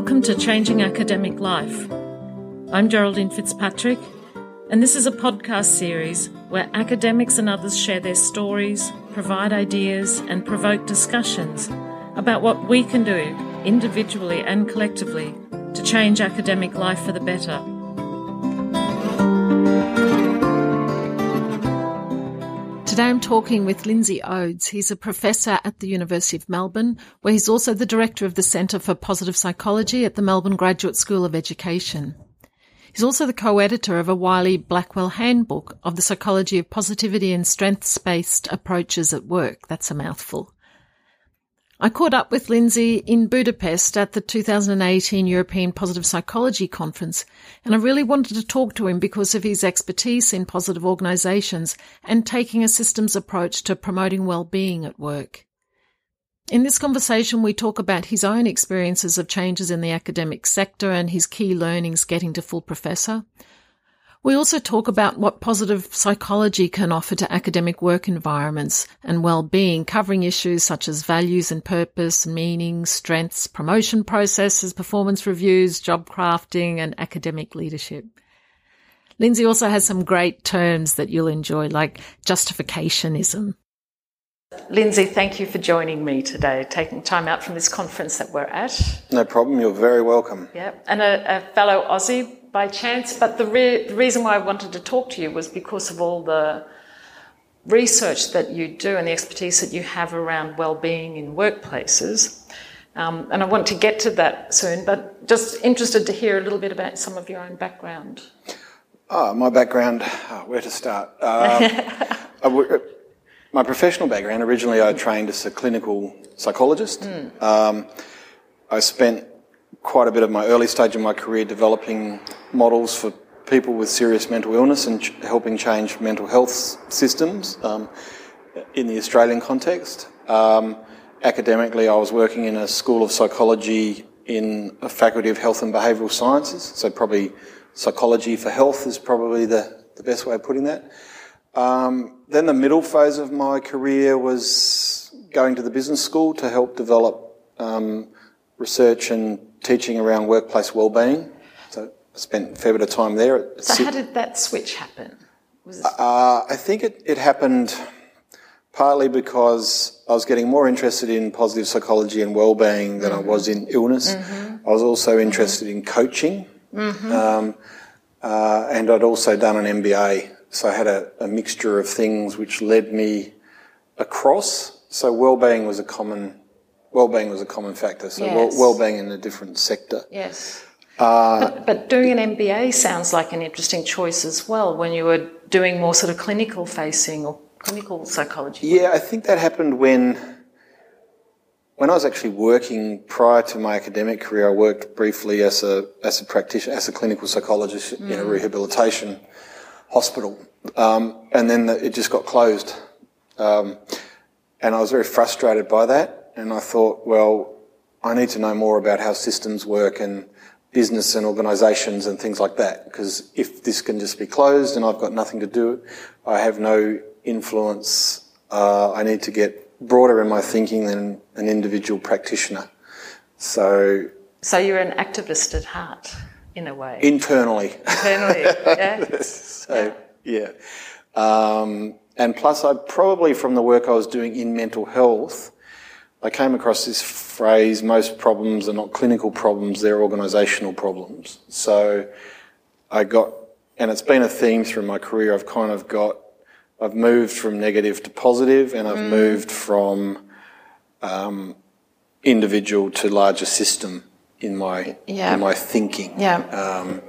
Welcome to Changing Academic Life. I'm Geraldine Fitzpatrick, and this is a podcast series where academics and others share their stories, provide ideas, and provoke discussions about what we can do individually and collectively to change academic life for the better. Today I'm talking with Lindsay Oades. He's a professor at the University of Melbourne, where he's also the director of the Centre for Positive Psychology at the Melbourne Graduate School of Education. He's also the co-editor of a Wiley Blackwell handbook of the psychology of positivity and strengths-based approaches at work. That's a mouthful. I caught up with Lindsay in Budapest at the 2018 European Positive Psychology Conference, and I really wanted to talk to him because of his expertise in positive organisations and taking a systems approach to promoting well-being at work. In this conversation, we talk about his own experiences of changes in the academic sector and his key learnings getting to full professor. We also talk about what positive psychology can offer to academic work environments and well-being, covering issues such as values and purpose, meaning, strengths, promotion processes, performance reviews, job crafting, and academic leadership. Lindsay also has some great terms that you'll enjoy, like justificationism. Lindsay, thank you for joining me today, taking time out from this conference that we're at. No problem, you're very welcome. Yeah, and a, a fellow Aussie by chance, but the, re- the reason why I wanted to talk to you was because of all the research that you do and the expertise that you have around well-being in workplaces. Um, and I want to get to that soon, but just interested to hear a little bit about some of your own background. Oh, my background, oh, where to start? Um, my professional background, originally I trained as a clinical psychologist. Mm. Um, I spent quite a bit of my early stage of my career developing models for people with serious mental illness and ch- helping change mental health systems um, in the Australian context. Um, academically, I was working in a school of psychology in a faculty of health and behavioural sciences, so probably psychology for health is probably the, the best way of putting that. Um, then the middle phase of my career was going to the business school to help develop um, research and teaching around workplace wellbeing. So I spent a fair bit of time there. So how did that switch happen? Uh, I think it, it happened partly because I was getting more interested in positive psychology and well-being than mm-hmm. I was in illness. Mm-hmm. I was also interested in coaching, mm-hmm. um, uh, and I'd also done an MBA, so I had a, a, mixture of things which led me across. So well-being was a common well-being was a common factor. So yes. well-being in a different sector. Yes. Uh, but, but, doing an MBA sounds like an interesting choice as well when you were doing more sort of clinical facing or clinical psychology. Yeah, I think that happened when when I was actually working prior to my academic career. I worked briefly as a as a practitioner, as a clinical psychologist mm. in a mm. rehabilitation hospital, um, and then the, it just got closed, um, and I was very frustrated by that and I thought, well, I need to know more about how systems work and business and organisations and things like that. Because if this can just be closed and I've got nothing to do, I have no influence. Uh, I need to get broader in my thinking than an individual practitioner. So. So you're an activist at heart, in a way. Internally. Internally, yeah. so yeah. yeah. Um, and plus, I probably from the work I was doing in mental health I came across this phrase most problems are not clinical problems, they're organisational problems. So I got, and it's been a theme through my career, I've kind of got, I've moved from negative to positive and I've mm. moved from um, individual to larger system in my, yeah. in my thinking. Yeah. Um,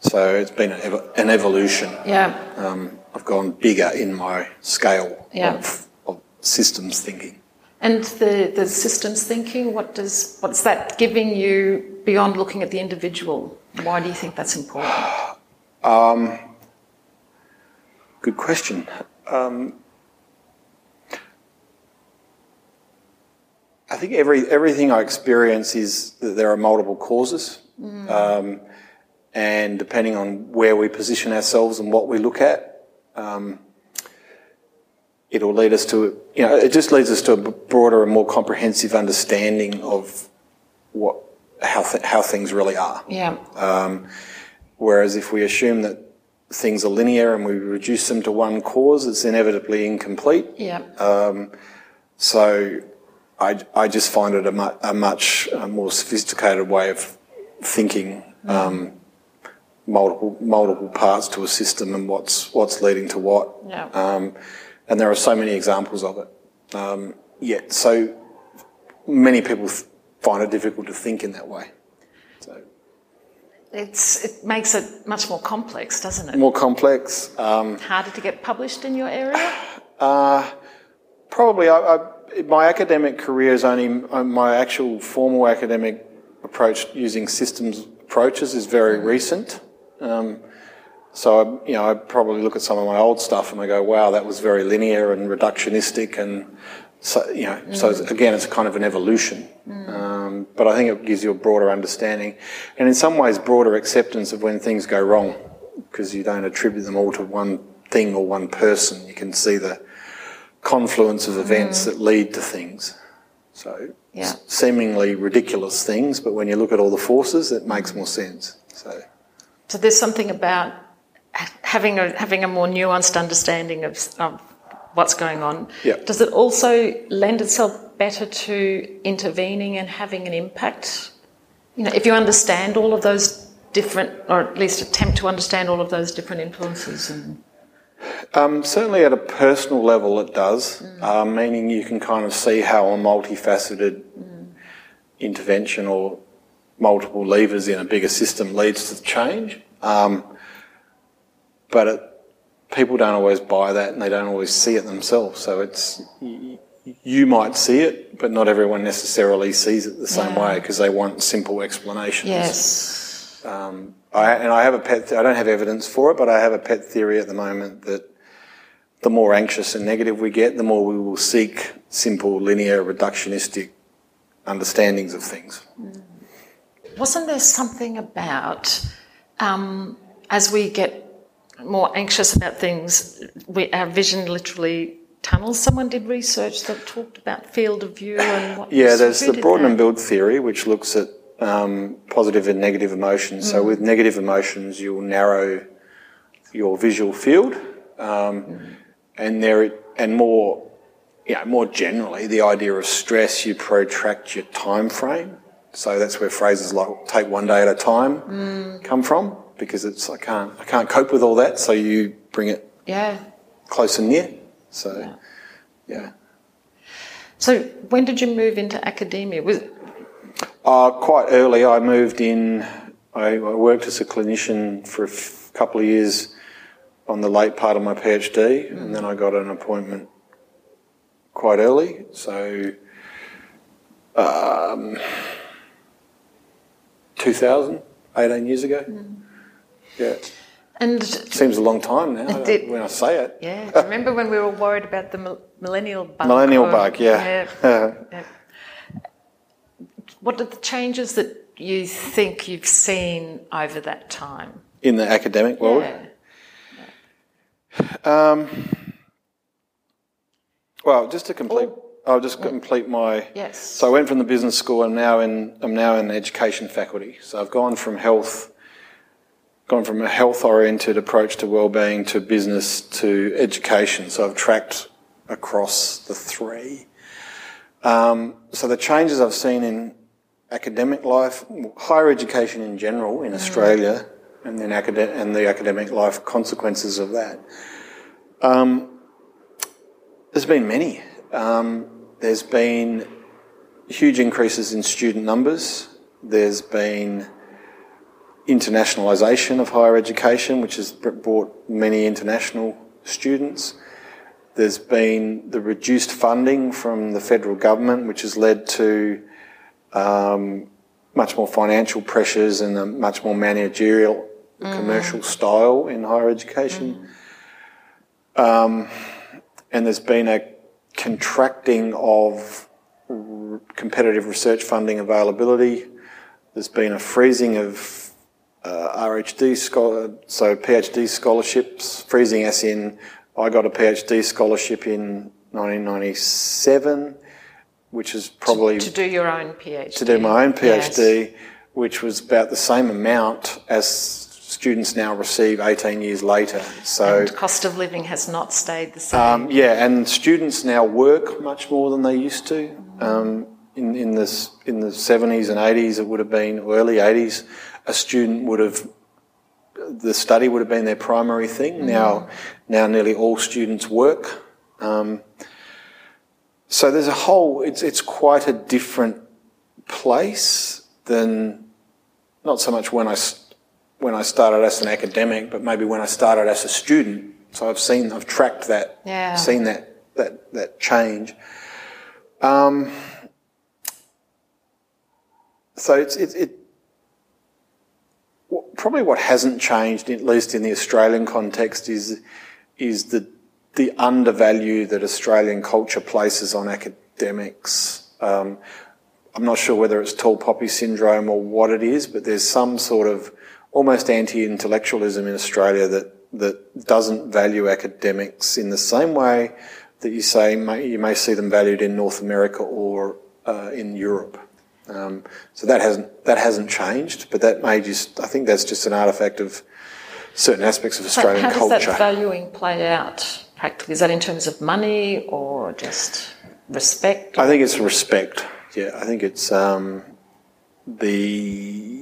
so it's been an evolution. Yeah. Um, I've gone bigger in my scale yeah. of, of systems thinking. And the, the systems thinking, what does what's that giving you beyond looking at the individual? Why do you think that's important? Um, good question. Um, I think every everything I experience is that there are multiple causes, mm. um, and depending on where we position ourselves and what we look at, um, it'll lead us to, you know, it just leads us to a broader and more comprehensive understanding of what how th- how things really are. Yeah. Um, whereas if we assume that things are linear and we reduce them to one cause, it's inevitably incomplete. yeah. So I, I just find it a, mu- a much uh, more sophisticated way of thinking. Um, multiple multiple parts to a system and what's what's leading to what. Yeah. And there are so many examples of it. Um, yet so many people th- find it difficult to think in that way. So it's it makes it much more complex, doesn't it? more complex. Um, Harder to get published in your area. Uh, probably, I, I, my academic career is only my actual formal academic approach using systems approaches is very recent. Um, so, I, you know, I probably look at some of my old stuff and I go, "Wow, that was very linear and reductionistic," and so you know, so it's, mm. again, it's kind of an evolution. Mm. Um, but I think it gives you a broader understanding, and in some ways, broader acceptance of when things go wrong, because you don't attribute them all to one thing or one person. You can see the confluence of events mm. that lead to things. So Yeah. seemingly ridiculous things, but when you look at all the forces, it makes more sense. So So there's something about having a having a more nuanced understanding of, of what's going on. Yeah. Does it also lend itself better to intervening and having an impact? You know, if you understand all of those different, or at least attempt to understand all of those different influences. And, um, certainly at a personal level, it does, uh, meaning you can kind of see how a multifaceted intervention or multiple levers in a bigger system leads to change. Um, but it, people don't always buy that and they don't always see it themselves. So it's you might see it, but not everyone necessarily sees it the same Yeah. way because they want simple explanations. yes. Um, I, and I have a pet. I don't have evidence for it, but I have a pet theory at the moment that the more anxious and negative we get, the more we will seek simple, linear, reductionistic understandings of things. Wasn't there something about um, as we get more anxious about things, we, our vision literally tunnels? Someone did research that talked about field of view and what. Yeah, there's the broaden and build theory, which looks at um, positive and negative emotions. So with negative emotions, you'll narrow your visual field, um, and there and more, yeah, more generally, the idea of stress, you protract your time frame. So that's where phrases like "take one day at a time" come from, because it's I can't I can't cope with all that, so you bring it Yeah. close and near. So, yeah. So when did you move into academia? Was Uh, quite early, I moved in. I, I worked as a clinician for a f- couple of years on the late part of my PhD, and then I got an appointment quite early. So, um, 2000, 18 years ago. Mm. Yeah, and seems a long time now It uh, did. when I say it. yeah, remember when we were worried about the millennial bug? Millennial or- bug, yeah. yeah. What are the changes that you think you've seen over that time? in the academic world. Yeah. Um, well, just to complete, I'll just complete my. Yes. So I went from the business school. I'm now in. I'm now in the education faculty. So I've gone from health, gone from a health-oriented approach to well-being to business to education. So I've tracked across the three. Um, so the changes I've seen in academic life, higher education in general in Australia, and then acad- and the academic life consequences of that. There's been many. Um, there's been huge increases in student numbers. There's been internationalisation of higher education, which has brought many international students. There's been the reduced funding from the federal government, which has led to um, much more financial pressures and a much more managerial, mm. commercial style in higher education mm. um, and there's been a contracting of r- competitive research funding availability. There's been a freezing of uh, RHD scholar, so PhD scholarships, freezing as in I got a PhD scholarship in 1997, which is probably To do your own PhD. to do my own PhD. which was about the same amount as students now receive 18 years later. So and cost of living has not stayed the same. Um, yeah, and students now work much more than they used to. Um, in, in, this, in the 70s and 80s, it would have been early 80s, a student would have the study would have been their primary thing. Mm. Now, now nearly all students work. Um, so there's a whole. It's it's quite a different place than not so much when I when I started as an academic, but maybe when I started as a student. So I've seen, I've tracked that, yeah. seen that that that change. Um, so it's it, it probably what hasn't changed, at least in the Australian context, is is the the undervalue that Australian culture places on academics. Um, I'm not sure whether it's tall poppy syndrome or what it is, but there's some sort of almost anti-intellectualism in Australia that that doesn't value academics in the same way that you say may, you may see them valued in North America or uh, in Europe. Um, so that hasn't that hasn't changed, but that may just I think that's just an artifact of certain aspects of Australian culture. How does culture. that valuing play out practically? Is that in terms of money or just respect? I think it's respect. Yeah, I think it's um, the.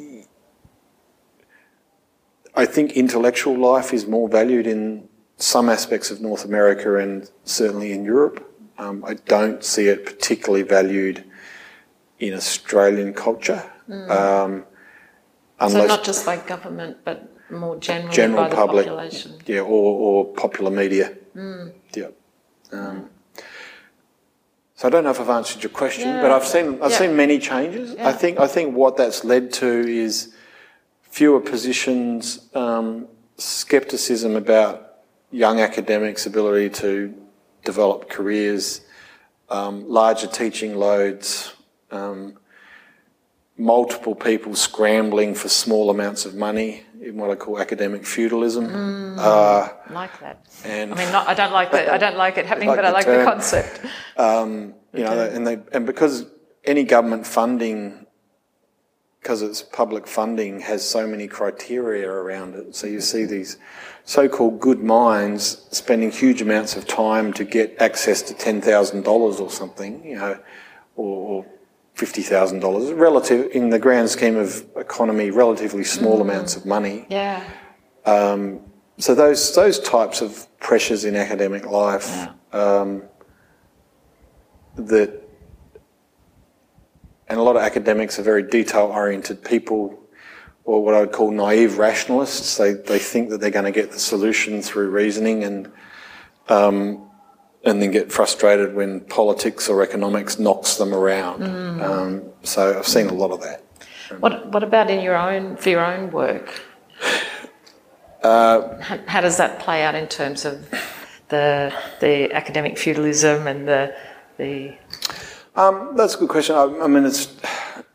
I think intellectual life is more valued in some aspects of North America and certainly in Europe. Um, I don't see it particularly valued in Australian culture. Mm. Um, so not just by government, but more generally general by public, the population. Yeah, or, or popular media. Mm. Yeah. Um, so I don't know if I've answered your question, yeah. but I've seen I've yeah. seen many changes. Yeah. I think I think what that's led to is fewer positions, um, skepticism about young academics' ability to develop careers, um, larger teaching loads, um, multiple people scrambling for small amounts of money in what I call academic feudalism. Mm, uh, like that. And I mean, not, I don't like that. I don't like it happening, like but I like term. the concept. Um, you know, and they and because any government funding, because it's public funding, has so many criteria around it. So you see these so-called good minds spending huge amounts of time to get access to ten thousand dollars or something. You know, or, or $50,000, relative, in the grand scheme of economy, relatively small mm. amounts of money. Yeah. Um, so those, those types of pressures in academic life yeah. um, that, and a lot of academics are very detail oriented people, or what I would call naive rationalists. They, they think that they're going to get the solution through reasoning and um, and then get frustrated when politics or economics knocks them around. Mm. Um, so I've seen a lot of that. What What about in your own for your own work? Uh, how, how, does that play out in terms of the the academic feudalism and the the? Um, that's a good question. I, I mean, it's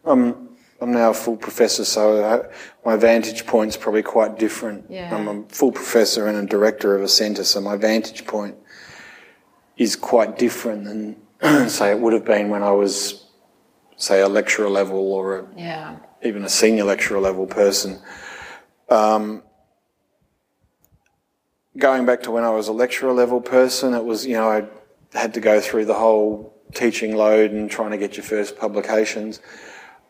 I'm I'm now a full professor, so I, my vantage point's probably quite different. Yeah. I'm a full professor and a director of a centre, so my vantage point is quite different than, say, it would have been when I was, say, a lecturer level or a, yeah. even a senior lecturer level person. Um, going back to when I was a lecturer level person, it was, you know, I had to go through the whole teaching load and trying to get your first publications.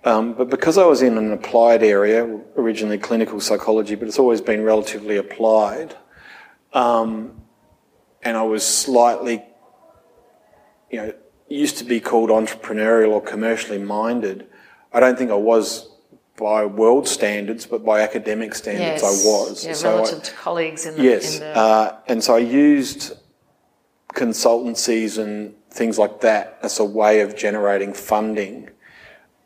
Um, but because I was in an applied area, originally clinical psychology, but it's always been relatively applied, um, and I was slightly you know, used to be called entrepreneurial or commercially minded. I don't think I was by world standards, but by academic standards, yes. I was. Yeah, so relative I, to colleagues in the. Yes, in the... Uh, and so I used consultancies and things like that as a way of generating funding.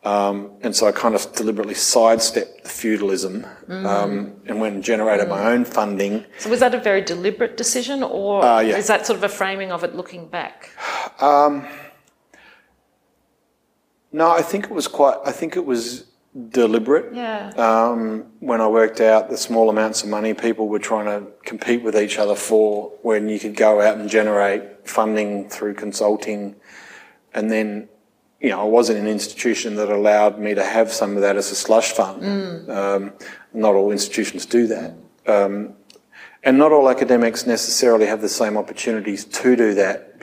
Um, and so I kind of deliberately sidestepped the feudalism mm. um, and went and generated mm. my own funding. So was that a very deliberate decision, or uh, yeah. is that sort of a framing of it looking back? Um, no, I think it was quite. I think it was deliberate. Yeah. Um, when I worked out the small amounts of money people were trying to compete with each other for, when you could go out and generate funding through consulting, and then you know, I was in an institution that allowed me to have some of that as a slush fund. Um, not all institutions do that. Um, and not all academics necessarily have the same opportunities to do that.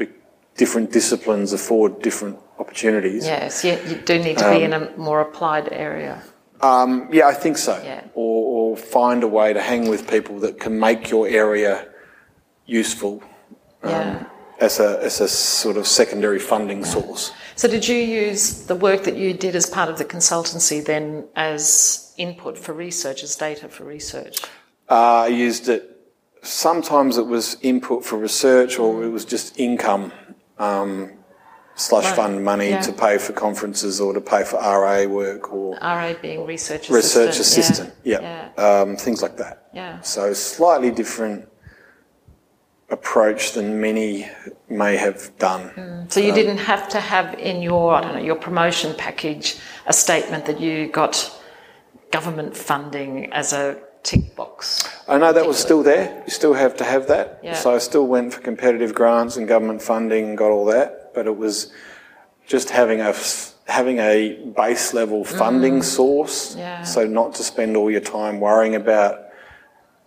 Different disciplines afford different opportunities. Yes, you, you do need to be in a more applied area. Um, yeah, I think so. Yeah. Or, or find a way to hang with people that can make your area useful um, Yeah. as, a, as a sort of secondary funding source. So, did you use the work that you did as part of the consultancy then as input for research, as data for research? Uh, I used it. Sometimes it was input for research, or it was just income, um, slush Right. fund money Yeah. to pay for conferences or to pay for RA work or RA being research assistant. research assistant. Yeah. Yeah, Um, things like that. Yeah. So slightly different approach than many may have done. So you didn't have to have in your, I don't know, your promotion package a statement that you got government funding as a tick box. I know that was still there. You still have to have that. Yeah. So I still went for competitive grants and government funding and got all that. But it was just having a having a base level funding mm. source. Mm. Yeah. So not to spend all your time worrying about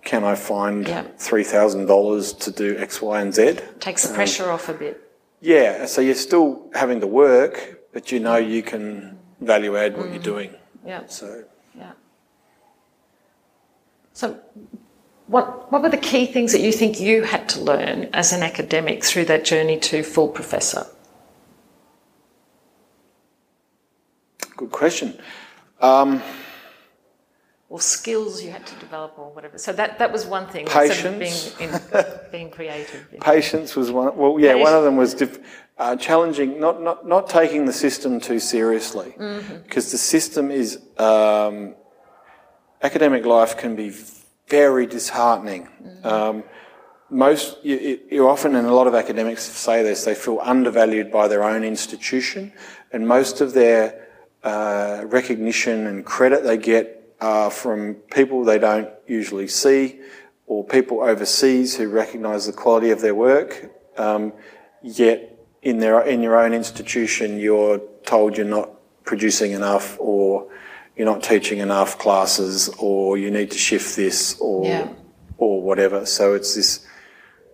can I find Yeah. three thousand dollars to do X, Y, and Z. Takes the um, pressure off a bit. Yeah. So you're still having to work, but you know mm. you can value add what you're mm. doing. Yeah. So Yeah. So, what what were the key things that you think you had to learn as an academic through that journey to full professor? good question. Um, Or skills you had to develop, or whatever. So that that was one thing. sort of Patience. being in, being creative. Patience was one. Well, yeah, one of them was diff, uh, challenging. Not not not taking the system too seriously, because the system is um, academic life can be very disheartening. Um, most you, you- often, and a lot of academics say this, they feel undervalued by their own institution, and most of their uh, recognition and credit they get are from people they don't usually see, or people overseas who recognise the quality of their work. Um, yet, in their in your own institution, you're told you're not producing enough, or you're not teaching enough classes, or you need to shift this, or Yeah. or whatever. So it's this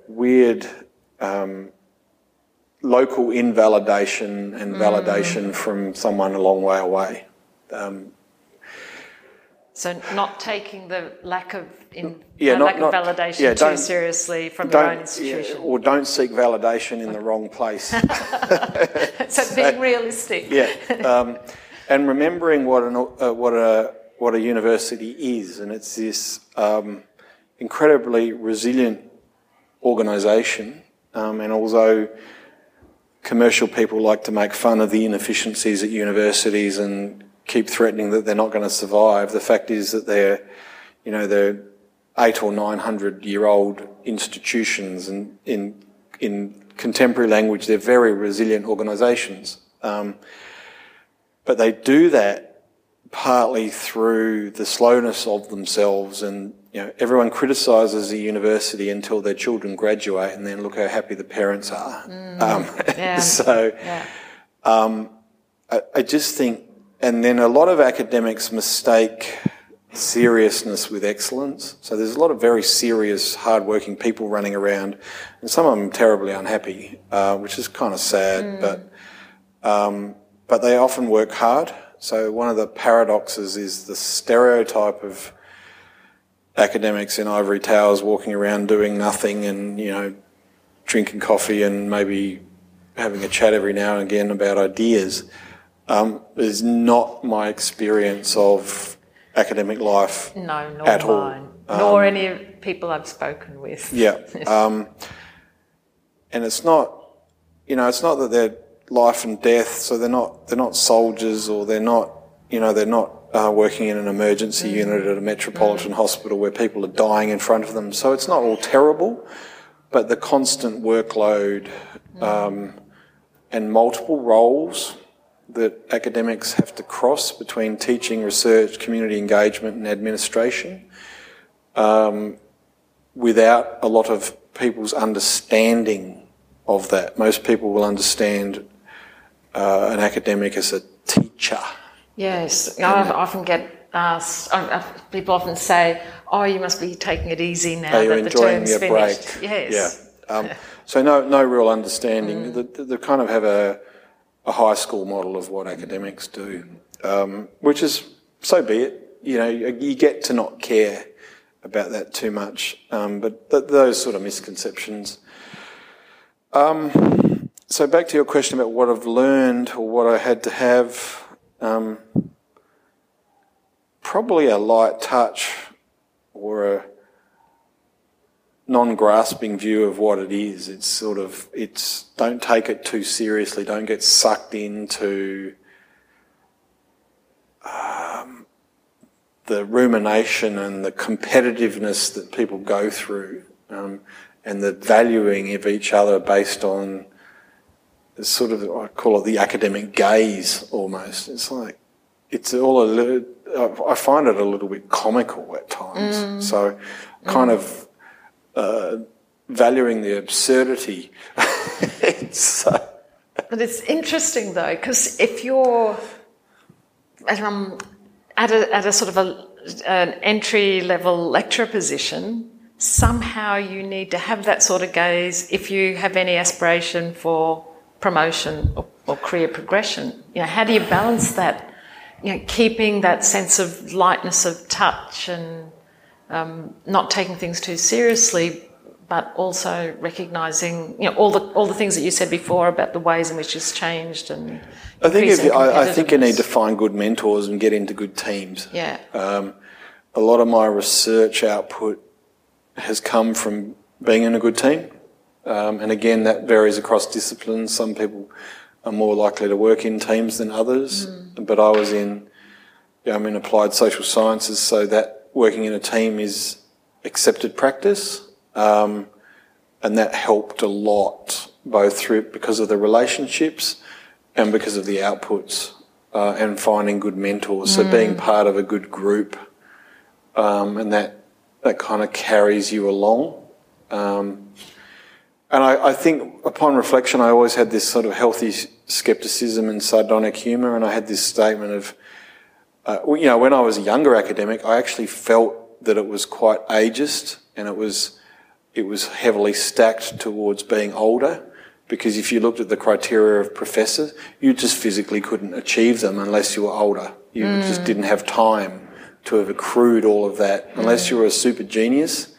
weird um, local invalidation and Mm. validation from someone a long way away. Um, So not taking the lack of in, Yeah, uh, not- lack not- of validation yeah, too seriously from your own institution. yeah, or don't seek validation in the wrong place. so being realistic. yeah, um, and remembering what an uh, what a what a university is, and it's this um, incredibly resilient organisation. Um, and although commercial people like to make fun of the inefficiencies at universities and keep threatening that they're not going to survive, the fact is that they're, you know, they're eight or nine hundred year old institutions, and in in contemporary language, they're very resilient organisations. Um, but they do that partly through the slowness of themselves and you know everyone criticizes the university until their children graduate and then look how happy the parents are um, Yeah. so Yeah. I, I just think and then a lot of academics mistake seriousness with excellence so there's a lot of very serious hardworking people running around and some of them terribly unhappy uh, which is kind of sad but but they often work hard. So one of the paradoxes is the stereotype of academics in ivory towers walking around doing nothing and, you know, drinking coffee and maybe having a chat every now and again about ideas um, is not my experience of academic life. No, nor At all. mine. nor any of people I've spoken with. Yeah. Um, and it's not, you know, it's not that they're life and death, so they're not, they're not soldiers or they're not, you know, they're not uh, working in an emergency unit at a metropolitan hospital where people are dying in front of them. So it's not all terrible, but the constant workload um, and multiple roles that academics have to cross between teaching, research, community engagement, and administration without a lot of people's understanding of that. Most people will understand uh, an academic as a teacher. Yes, I often get asked. people often say, "Oh, you must be taking it easy now Are that the term's your finished." break? Yes. Yeah. Um, so no, no real understanding. Mm. They, they, kind of have a, a high school model of what academics do, um, which is so be it. You know, you get to not care about that too much, um, but th- those sort of misconceptions. Um, so back to your question about what I've learned or what I had to have. Um, probably a light touch or a non-grasping view of what it is. It's sort of it's don't take it too seriously. Don't get sucked into um, the rumination and the competitiveness that people go through, um, and the valuing of each other based on sort of I call it the academic gaze almost. It's like it's all a little. I find it a little bit comical at times. Mm. So, kind mm. of uh, valuing the absurdity. it's, uh, but it's interesting though, because if you're um, at, a, at a sort of a, an entry level lecturer position, somehow you need to have that sort of gaze if you have any aspiration for promotion or, or career progression. You know, how do you balance that? You know, keeping that sense of lightness of touch and um, not taking things too seriously, but also recognizing you know all the all the things that you said before about the ways in which it's changed and. I think if, I, I, think you need to find good mentors and get into good teams. Yeah. Um, a lot of my research output has come from being in a good team, um, and again that varies across disciplines. Some people are more likely to work in teams than others, mm. but I was in. I'm in applied social sciences, so that working in a team is accepted practice, um, and that helped a lot, both through because of the relationships and because of the outputs, uh, and finding good mentors. Mm. So being part of a good group, um, and that that kind of carries you along. And I, I, think upon reflection, I always had this sort of healthy skepticism and sardonic humour, and I had this statement of uh, you know, when I was a younger academic, I actually felt that it was quite ageist and it was, it was heavily stacked towards being older because if you looked at the criteria of professors, you just physically couldn't achieve them unless you were older. You mm. just didn't have time to have accrued all of that unless you were a super genius.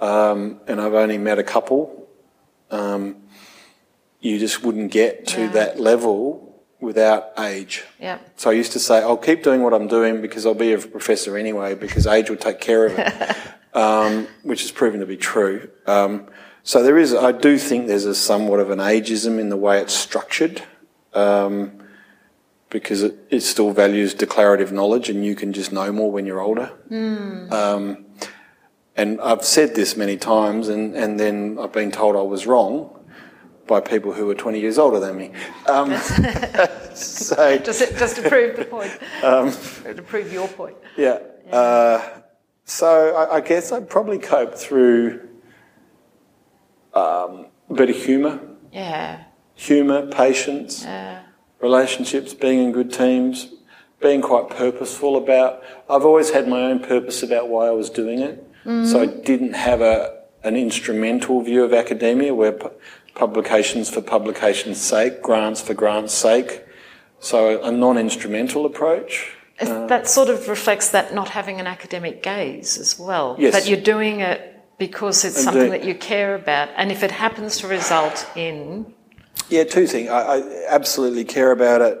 Um, and I've only met a couple. Um, you just wouldn't get to yeah. that level without age. Yeah. So I used to say, I'll keep doing what I'm doing because I'll be a professor anyway because age will take care of it, um, which has proven to be true. Um, so there is, I do think there's a somewhat of an ageism in the way it's structured. Um, because it, it, still values declarative knowledge and you can just know more when you're older. Mm. And I've said this many times and, and then I've been told I was wrong by people who were 20 years older than me. Um, so just, just to prove the point, um, to prove your point. Yeah. yeah. Uh, so I, I, guess I'd probably cope through um, a bit of humour. Yeah. Humour, patience, yeah. relationships, being in good teams, being quite purposeful about. I've always had my own purpose about why I was doing it. Mm-hmm. So I didn't have a an instrumental view of academia where publications for publication's sake, grants for grants' sake. So a non-instrumental approach. Uh, that sort of reflects that not having an academic gaze as well. Yes. That you're doing it because it's something that you care about, and if it happens to result in. Yeah, two things. I, I absolutely care about it.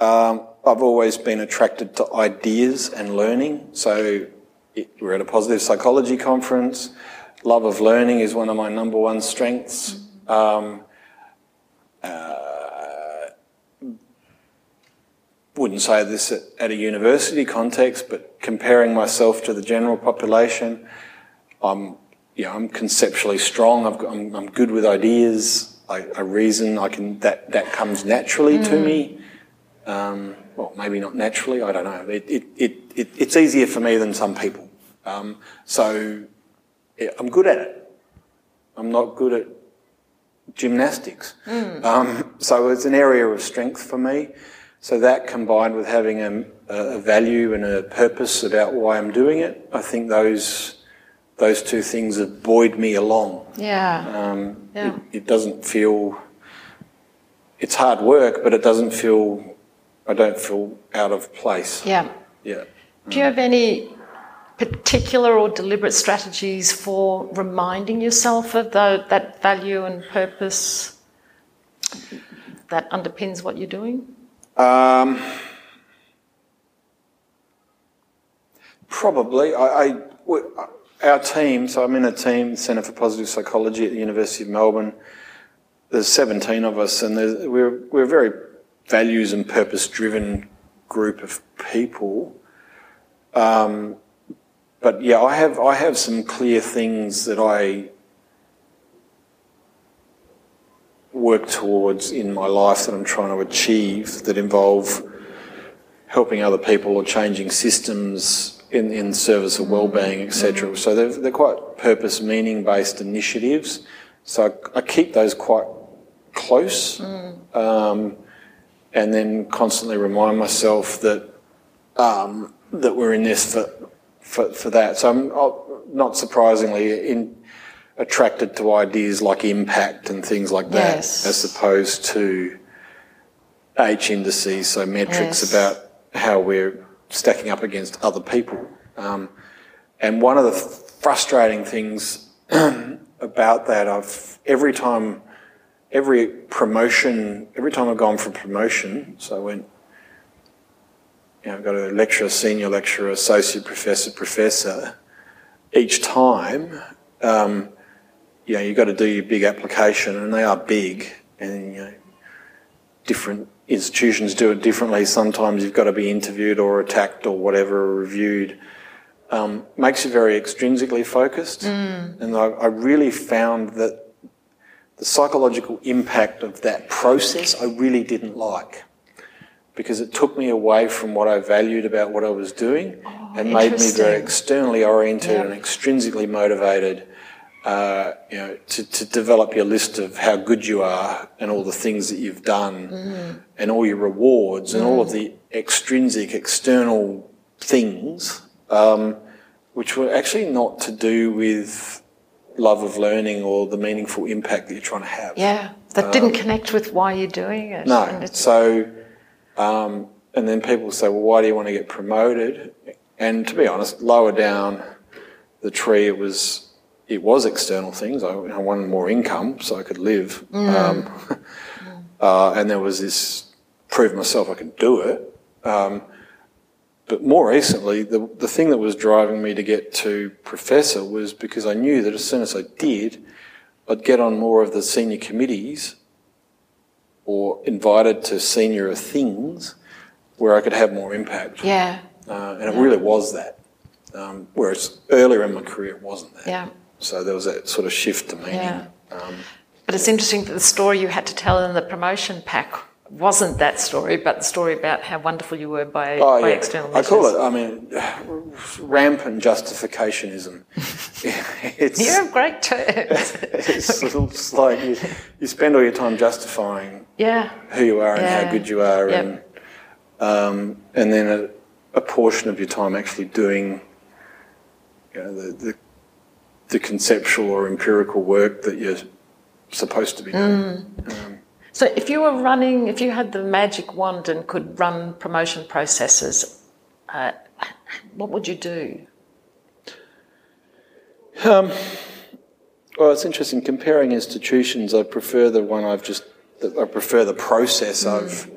Um, I've always been attracted to ideas and learning. So we're at a positive psychology conference. Love of learning is one of my number one strengths. Um, uh, wouldn't say this at, at, a university context, but comparing myself to the general population, I'm, you know, I'm conceptually strong. i am I'm good with ideas. I, I, reason. I can that that comes naturally mm. to me. Um, well, maybe not naturally. I don't know. It, it, it, it it's easier for me than some people. Um, so yeah, I'm good at it. I'm not good at gymnastics. Um, so it's an area of strength for me. So that combined with having a, a value and a purpose about why I'm doing it, I think those those two things have buoyed me along. Yeah. Um, Yeah. It, it doesn't feel. It's hard work, but it doesn't feel. I don't feel out of place. Yeah. Yeah. Do you have any particular or deliberate strategies for reminding yourself of the, that value and purpose that underpins what you're doing? Um, probably. I, I- our team, so I'm in a team, Centre for Positive Psychology at the University of Melbourne. There's 17 of us, and we're, we're very values and purpose driven group of people. Um, but yeah, I have, I have some clear things that I work towards in my life that I'm trying to achieve that involve helping other people or changing systems in, in service of well-being, etc. So they're, they're quite purpose, meaning-based initiatives. So I, I keep those quite close, um, and then constantly remind myself that um, that we're in this for for, for that. So I'm uh, not surprisingly in, attracted to ideas like impact and things like that, Yes. as opposed to H indices, so metrics Yes. about how we're stacking up against other people. Um, and one of the frustrating things about that, I've every time, every promotion, every time I've gone for promotion, so I went you know, I've got a lecturer, senior lecturer, associate professor, professor. Each time, um, you know, you've got to do your big application, and they are big, and you know, different institutions do it differently. Sometimes you've got to be interviewed or attacked or whatever, or reviewed. Um, makes you very extrinsically focused, and I, I really found that the psychological impact of that process I really didn't like because it took me away from what I valued about what I was doing and made me very externally oriented Yeah. and extrinsically motivated. Uh, you know, to, to develop your list of how good you are and all the things that you've done Mm. and all your rewards and all of the extrinsic external things, um, which were actually not to do with love of learning or the meaningful impact that you're trying to have. Yeah. That didn't connect with why you're doing it. No. So, um, and then people say, well, why do you want to get promoted? And to be honest, lower down the tree, it was it was external things. I, I wanted more income so I could live, um, uh, and there was this prove myself I could do it. Um, but more recently, the the thing that was driving me to get to professor was because I knew that as soon as I did, I'd get on more of the senior committees or invited to senior things where I could have more impact. yeah. Uh, and it really was that. Um, whereas earlier in my career, it wasn't that. Yeah. So there was that sort of shift to meaning. Yeah. Um, But it's interesting that the story you had to tell in the promotion pack wasn't that story, but the story about how wonderful you were by, oh, by yeah. external I call it, I mean, rampant justificationism. it's, You have great terms. it's, it's like you, you spend all your time justifying yeah. who you are and Yeah. how good you are, Yep. and um, and then a, a portion of your time actually doing you know, the, the the conceptual or empirical work that you're supposed to be doing. Mm. So if you were running, if you had the magic wand and could run promotion processes, uh, what would you do? Um, well, it's interesting comparing institutions. I prefer the one I've just. I prefer the process I've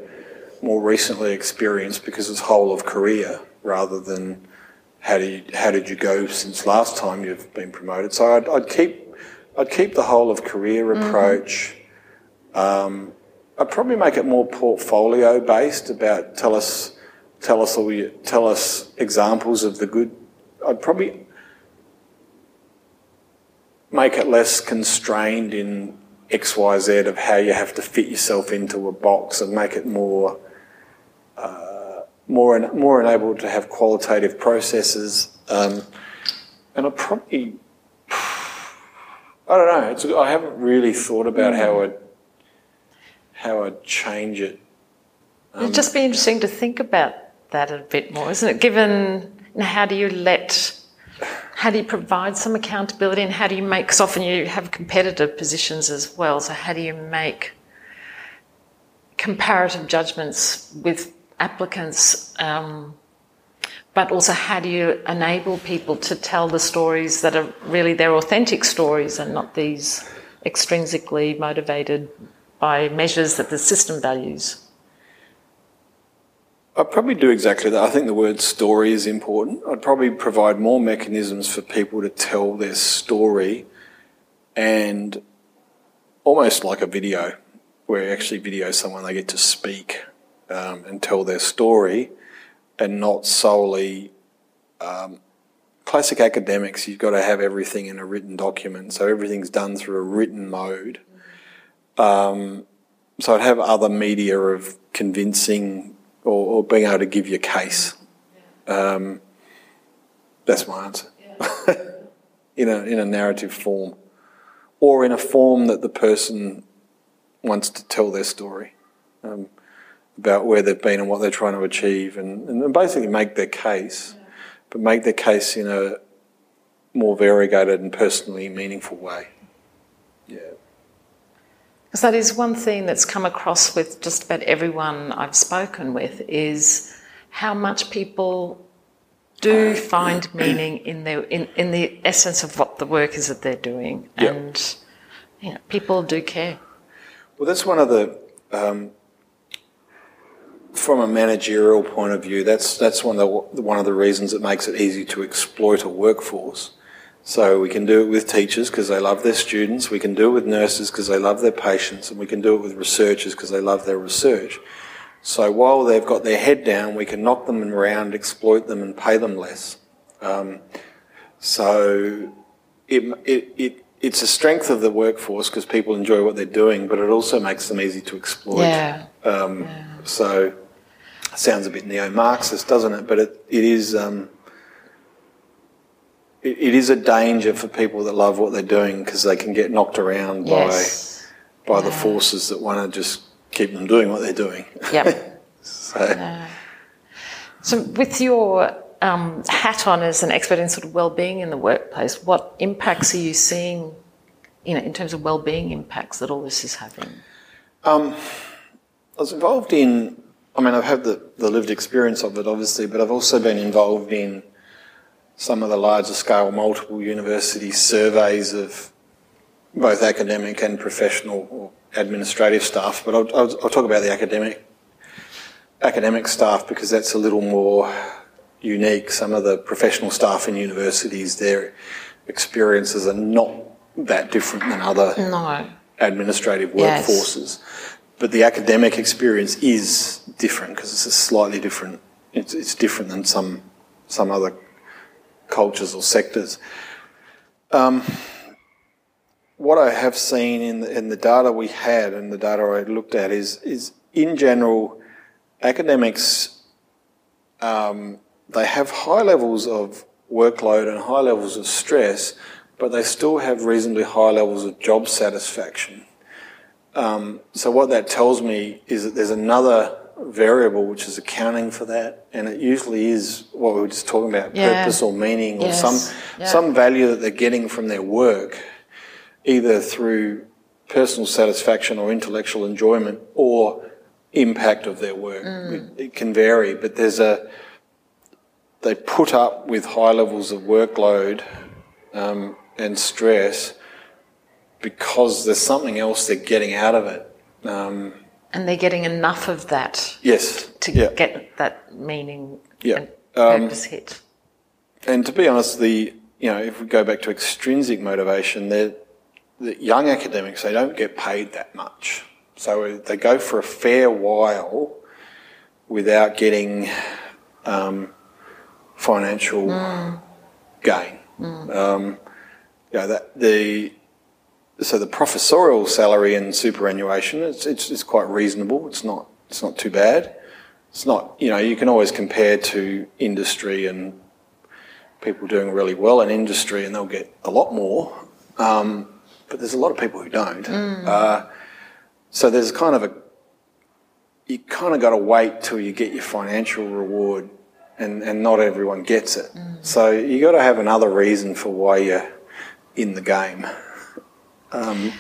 more recently experienced because it's whole of career rather than how do you, how did you go since last time you've been promoted. So I'd, I'd keep I'd keep the whole of career approach. Um, I'd probably make it more portfolio based about tell us tell us all your, tell us examples of the good. I'd probably make it less constrained in X, Y, Z of how you have to fit yourself into a box and make it more, uh, more, en- more enabled to have qualitative processes. Um, and I probably, I don't know. It's, I haven't really thought about mm. how I'd how I'd change it. Um, It'd just be interesting to think about that a bit more, isn't it? Given how do you let, how do you provide some accountability, and how do you make? Because often you have competitive positions as well. So how do you make comparative judgments with applicants? Um, but also how do you enable people to tell the stories that are really their authentic stories and not these extrinsically motivated by measures that the system values? I'd probably do exactly that. I think the word story is important. I'd probably provide more mechanisms for people to tell their story and almost like a video where you actually video someone, they get to speak um, and tell their story and not solely um, classic academics. You've got to have everything in a written document, so everything's done through a written mode. Um, so I'd have other media of convincing or, or, being able to give you a case. Um, that's my answer. in a in a narrative form, or in a form that the person wants to tell their story. Um, about where they've been and what they're trying to achieve and, and basically make their case, but make their case in a more variegated and personally meaningful way. Yeah. Because that is one thing that's come across with just about everyone I've spoken with is how much people do find meaning in their in, in the essence of what the work is that they're doing, yep. and you know, people do care. Well, that's one of the um, from a managerial point of view, that's that's one of the one of the reasons it makes it easy to exploit a workforce. So we can do it with teachers because they love their students. We can do it with nurses because they love their patients, and we can do it with researchers because they love their research. So while they've got their head down, we can knock them around, exploit them, and pay them less. Um, so it, it, it, it's a strength of the workforce because people enjoy what they're doing, but it also makes them easy to exploit. Yeah. Um, yeah. So sounds a bit neo-Marxist, doesn't it? But it, it is um, it, it is a danger for people that love what they're doing because they can get knocked around yes. by by the forces that want to just keep them doing what they're doing. Yep. so. Yeah. so, with your um, hat on as an expert in sort of well-being in the workplace, what impacts are you seeing, you know, in terms of well-being impacts that all this is having? Um, I was involved in I mean, I've had the, the lived experience of it, obviously, but I've also been involved in some of the larger scale multiple university surveys of both academic and professional or administrative staff. But I'll, I'll, I'll talk about the academic academic staff because that's a little more unique. Some of the professional staff in universities, their experiences are not that different than other no. administrative workforces. Yes but the academic experience is different because it's a slightly different. It's, it's, different than some some other cultures or sectors. Um, what I have seen in the, in the data we had and the data I looked at is is in general, academics um, they have high levels of workload and high levels of stress, but they still have reasonably high levels of job satisfaction. Um, so what that tells me is that there's another variable which is accounting for that, and it usually is what we were just talking about, yeah. purpose or meaning yes. or some yeah. some value that they're getting from their work, either through personal satisfaction or intellectual enjoyment or impact of their work. Mm. It, it can vary, but there's a they put up with high levels of workload um, and stress because there's something else they're getting out of it. Um, and they're getting enough of that. Yes. To yeah. get that meaning yeah. and purpose um, hit. And to be honest, the you know if we go back to extrinsic motivation, the young academics they don't get paid that much, so they go for a fair while without getting um, financial mm. gain. Mm. Um, you know, that the so the professorial salary and superannuation it's, it's, it's quite reasonable. It's not it's not too bad. It's not you know you can always compare to industry and people doing really well in industry and they'll get a lot more. Um, but there's a lot of people who don't. Uh, so there's kind of a you kind of got to wait till you get your financial reward, and, and not everyone gets it. So you got to have another reason for why you're in the game. Um,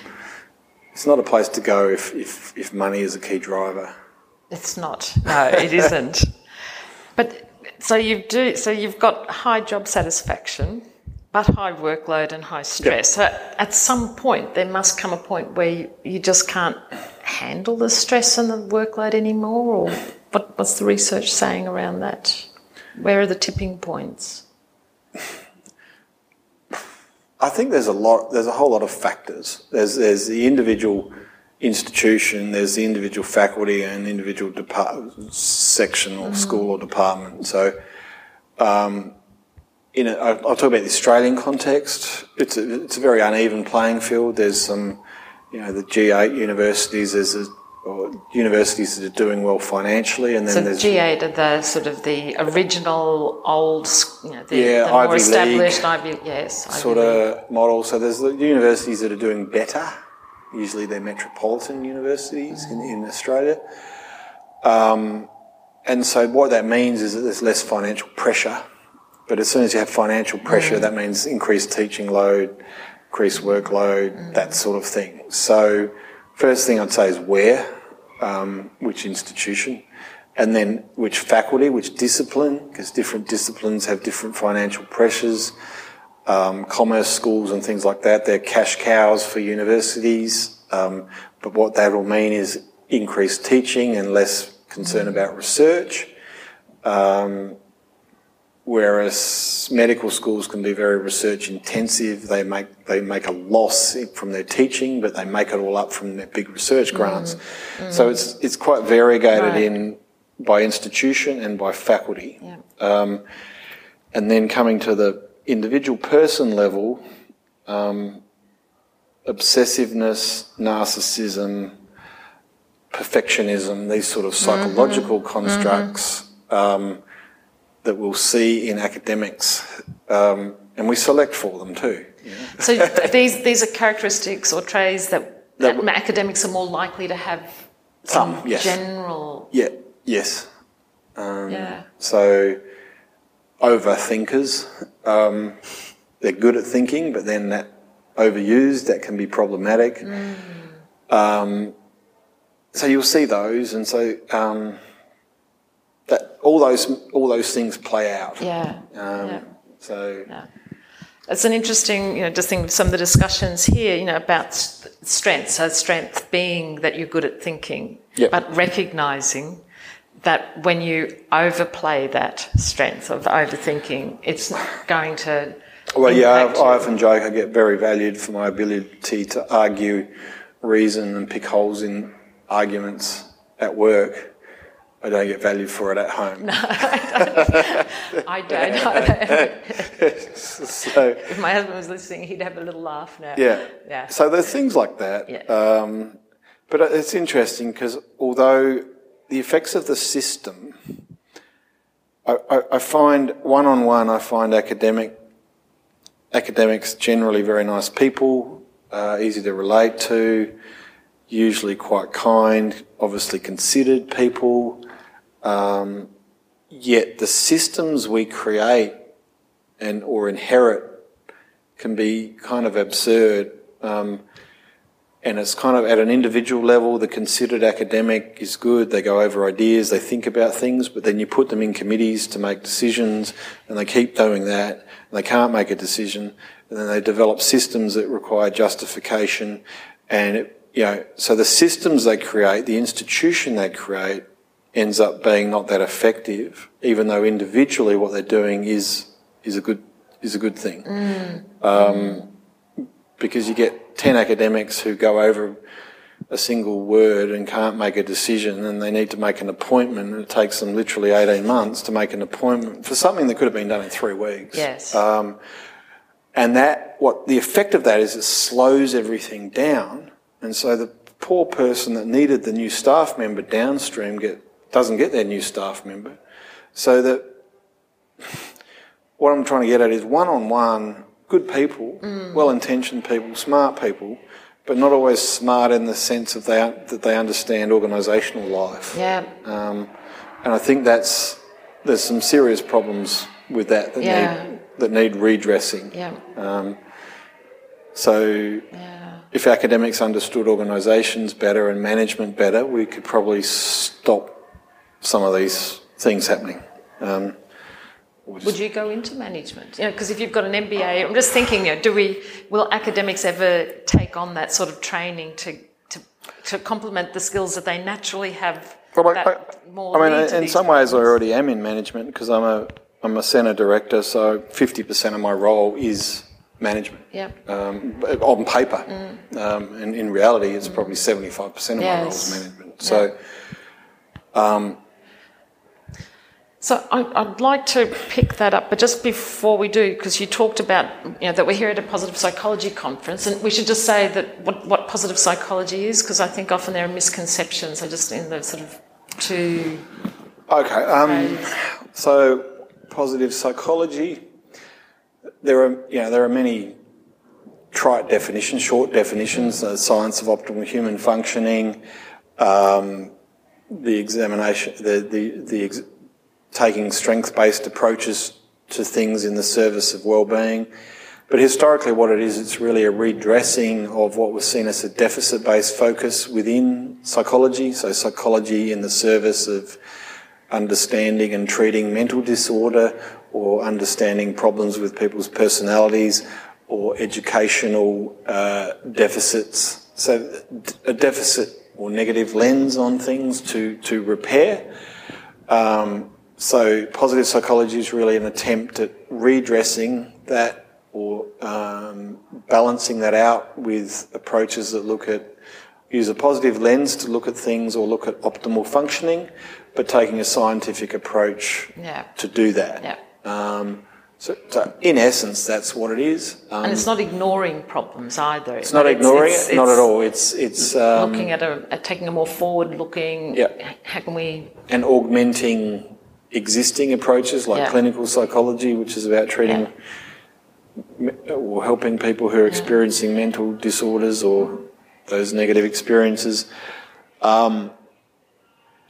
it's not a place to go if, if, if money is a key driver. It's not. No, it isn't. But so you do. So you've got high job satisfaction, but high workload and high stress. So at some point, there must come a point where you, you just can't handle the stress and the workload anymore. Or what, what's the research saying around that? Where are the tipping points? I think there's a lot. There's a whole lot of factors. There's there's the individual institution. There's the individual faculty and individual depart- section or school or department. So, um, in a, I'll talk about the Australian context. It's a, it's a very uneven playing field. There's some, you know, the G8 universities. There's a, universities that are doing well financially, and then So there's G8 are the sort of the original old, you know, the, Yeah, the more Ivy League established Ivy, yes, Ivy sort League. of model. So there's the universities that are doing better. Usually they're metropolitan universities in, mm-hmm. in Australia. Um, and so what that means is that there's less financial pressure. But as soon as you have financial pressure, mm. that means increased teaching load, increased workload, mm. that sort of thing. So first thing I'd say is where, um, which institution, and then which faculty, which discipline, because different disciplines have different financial pressures um, commerce schools and things like that. They're cash cows for universities. Um, but what that will mean is increased teaching and less concern about research. Um, whereas medical schools can be very research intensive. They make they make a loss from their teaching, but they make it all up from their big research grants. So it's it's quite variegated Right. in by institution and by faculty. Yeah. Um, and then coming to the individual person level, um, obsessiveness, narcissism, perfectionism, these sort of psychological constructs um, that we'll see in academics, um, and we select for them too. So these these are characteristics or traits that, That w- academics are more likely to have. Some, yes. General. Yeah, yes. Um, Yeah. So, overthinkers, um, they're good at thinking, but then that overused, that can be problematic. Um, so you'll see those, and so um, that all those all those things play out. Yeah. Um, yeah. So Yeah. It's an interesting, you know, just think of some of the discussions here, you know, about strength. So strength being that you're good at thinking, Yep. but recognizing that when you overplay that strength of overthinking, it's going to. Well, yeah, I, I often joke I get very valued for my ability to argue reason and pick holes in arguments at work. I don't get value for it at home. No, I don't know. so, if my husband was listening, he'd have a little laugh now. yeah. Yeah. So there's things like that. Yeah. Um, but it's interesting because although the effects of the system, I, I, I find one on one, I find academic academics generally very nice people, uh, easy to relate to, usually quite kind, obviously considered people. Um, yet the systems we create and or inherit can be kind of absurd. Um, and it's kind of at an individual level, the considered academic is good. They go over ideas, they think about things, but then you put them in committees to make decisions, and they keep doing that, and they can't make a decision, and then they develop systems that require justification, and it, you know, so the systems they create, the institution they create, ends up being not that effective, even though individually what they're doing is is a good is a good thing. Um, because you get 10 academics who go over a single word and can't make a decision and they need to make an appointment and it takes them literally 18 months to make an appointment for something that could have been done in three weeks. Yes. Um, and that, what the effect of that is it slows everything down. And so the poor person that needed the new staff member downstream get, doesn't get their new staff member. So that what I'm trying to get at is one on one, good people, well-intentioned people, smart people, but not always smart in the sense of they, that they understand organisational life. Yeah. Um, and I think that's there's some serious problems with that that Yeah. need that need redressing. Yeah. Um, so Yeah. if academics understood organisations better and management better, we could probably stop some of these things happening. Um, just- Would you go into management? You know, because if you've got an MBA, I'm just thinking, you know, do we will academics ever take on that sort of training to to, to complement the skills that they naturally have? Well, I, that I- more I mean, in some ways, I already am in management because I'm a I'm a centre director, so fifty percent of my role is management. Yeah. Um, on paper, um, and in reality, it's probably seventy five percent of my role is management. So. So I, I'd like to pick that up, but just before we do, because you talked about you know that we're here at a positive psychology conference, and we should just say that what, what positive psychology is, because I think often there are misconceptions. I just in the sort of two. Okay. Um, so, positive psychology. There are, you know, there are many trite definitions, short definitions. The science of optimal human functioning, um, the examination, the the the ex- taking strength-based approaches to things in the service of well-being. But historically, what it is, it's really a redressing of what was seen as a deficit-based focus within psychology. So, psychology in the service of understanding and treating mental disorder or understanding problems with people's personalities or educational uh, deficits. So a deficit or negative lens on things to, to repair. Um, so positive psychology is really an attempt at redressing that or um, balancing that out with approaches that look at use a positive lens to look at things or look at optimal functioning, but taking a scientific approach Yeah. to do that. Yeah. Um, so, so in essence, that's what it is. Um, And it's not ignoring problems either. it's not ignoring it, not at all. It's it's um, Looking at a at taking a more forward-looking. Yeah. How can we? and augmenting existing approaches like Yeah. clinical psychology, which is about treating me- or helping people who are experiencing mental disorders or those negative experiences. Um,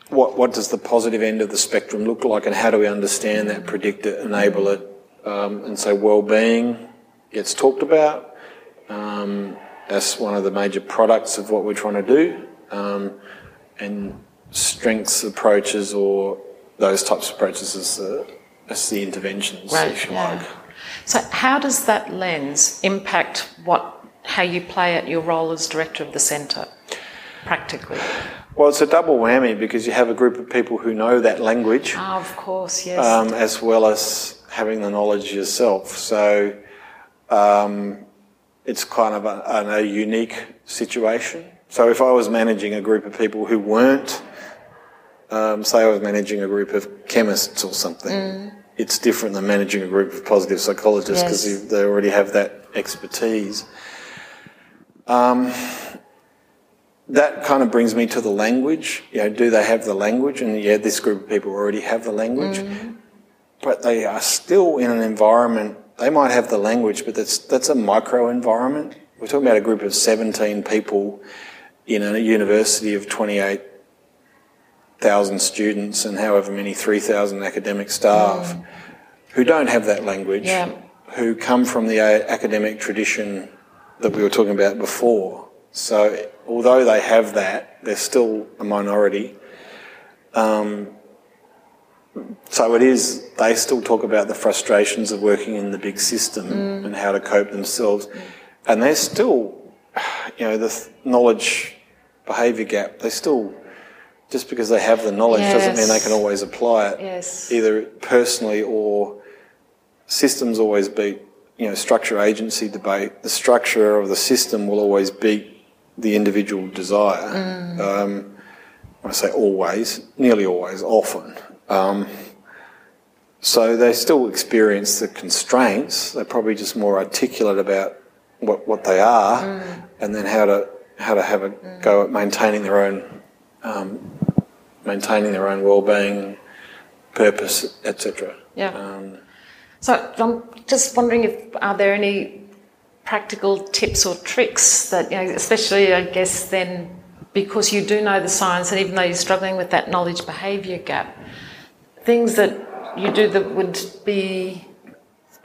what what does the positive end of the spectrum look like, and how do we understand that, predict it, enable it? Um, and so, well-being gets talked about. Um, that's one of the major products of what we're trying to do. Um, and strengths approaches or those types of approaches as the, interventions, Right, if you yeah. like. So how does that lens impact what how you play at your role as director of the centre, practically? Well, it's a double whammy because you have a group of people who know that language Ah, of course, yes. um, as well as having the knowledge yourself. So um, it's kind of a, a unique situation. So if I was managing a group of people who weren't, um, say I was managing a group of chemists or something, it's different than managing a group of positive psychologists because Yes. they already have that expertise. Um, that kind of brings me to the language. You know, do they have the language? And yeah, this group of people already have the language, but they are still in an environment. They might have the language, but that's that's a micro environment. We're talking about a group of seventeen people in a university of twenty eight thousand students and however many three thousand academic staff who don't have that language, Yeah. who come from the academic tradition that we were talking about before. So although they have that, they're still a minority. Um, so it is, they still talk about the frustrations of working in the big system and how to cope themselves. And they're still, you know, the th- knowledge behaviour gap, they still, just because they have the knowledge doesn't mean they can always apply it yes. either personally or systems always beat, you know, structure agency debate. The structure of the system will always beat the individual desire. Um, I say always, nearly always, often. Um, so they still experience the constraints. They're probably just more articulate about what, what they are, and then how to how to have a go at maintaining their own um, maintaining their own well-being, purpose, etc. Yeah. Um, So I'm just wondering if are there any practical tips or tricks that you know, especially I guess then because you do know the science, and even though you're struggling with that knowledge behaviour gap, things that you do that would be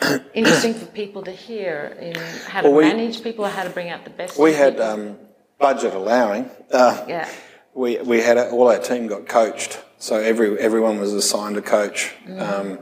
interesting for people to hear in how to Well, we- manage people or how to bring out the best. We had um, budget allowing. Uh, yeah, we we had a, all our team got coached, so every everyone was assigned a coach, Mm. um,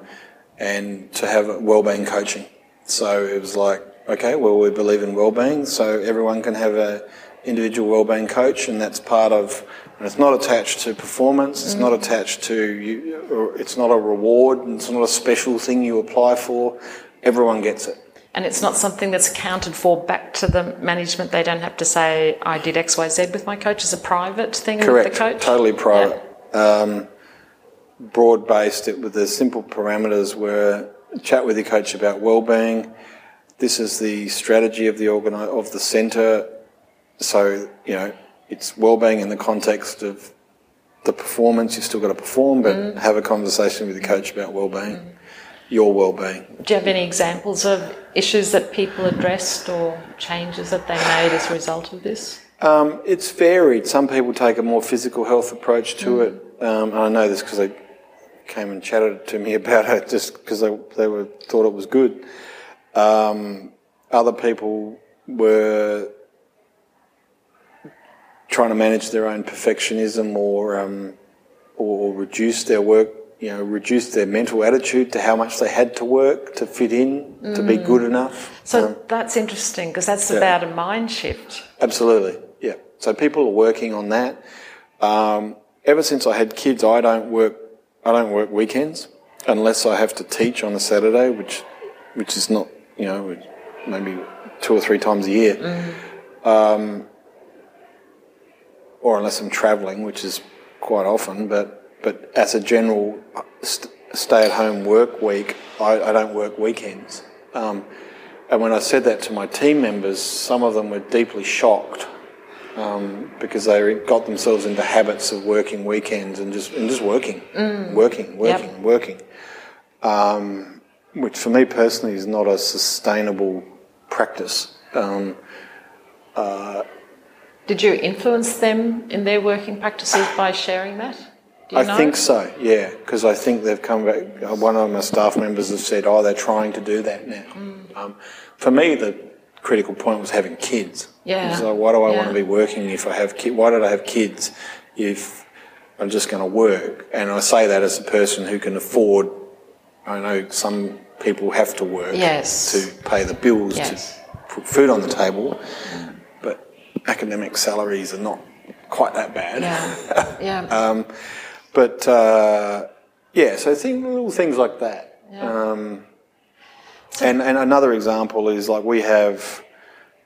and to have well-being coaching. So it was like, okay, well we believe in well-being, so everyone can have a individual well-being coach, and that's part of. And it's not attached to performance. It's Mm. not attached to you. Or it's not a reward. It's not a special thing you apply for. Everyone gets it. And it's not something that's accounted for back to the management. They don't have to say, "I did X, Y, Z with my coach." It's a private thing Correct. with the coach. Totally private. Um, broad based. It with the simple parameters were chat with your coach about well-being. This is the strategy of the organi- of the centre. So you know it's well-being in the context of the performance. You've still got to perform, but Mm. have a conversation with your coach about well-being, your well-being. Do you have any examples of issues that people addressed or changes that they made as a result of this? Um, it's varied. Some people take a more physical health approach to it. Um, and I know this because they came and chatted to me about it just because they, they were, thought it was good. Um, other people were trying to manage their own perfectionism or, um, or reduce their work, you know, reduce their mental attitude to how much they had to work to fit in, to be good enough. So Um, that's interesting because that's yeah. about a mind shift. Absolutely, yeah. So people are working on that. Um, ever since I had kids, I don't work. I don't work weekends unless I have to teach on a Saturday, which, which is not, you know, maybe two or three times a year, um, or unless I'm travelling, which is quite often. But but as a general st- stay-at-home work week, I, I don't work weekends. Um, and when I said that to my team members, some of them were deeply shocked um, because they got themselves into habits of working weekends and just and just working, working, working, working. Um, which for me personally is not a sustainable practice. Um, Did you influence them in their working practices by sharing that? I know? think so, yeah, because I think they've come back. One of my staff members have said, "Oh, they're trying to do that now." Mm. Um, for me, the critical point was having kids. Yeah. So why do I want to be working if I have kids? Why did I have kids if I'm just going to work? And I say that as a person who can afford. I know some people have to work Yes. to pay the bills Yes. to put food on the table, but academic salaries are not quite that bad. Yeah, yeah. Um, but uh, yeah, so little things like that. Yeah. Um, and and another example is like we have,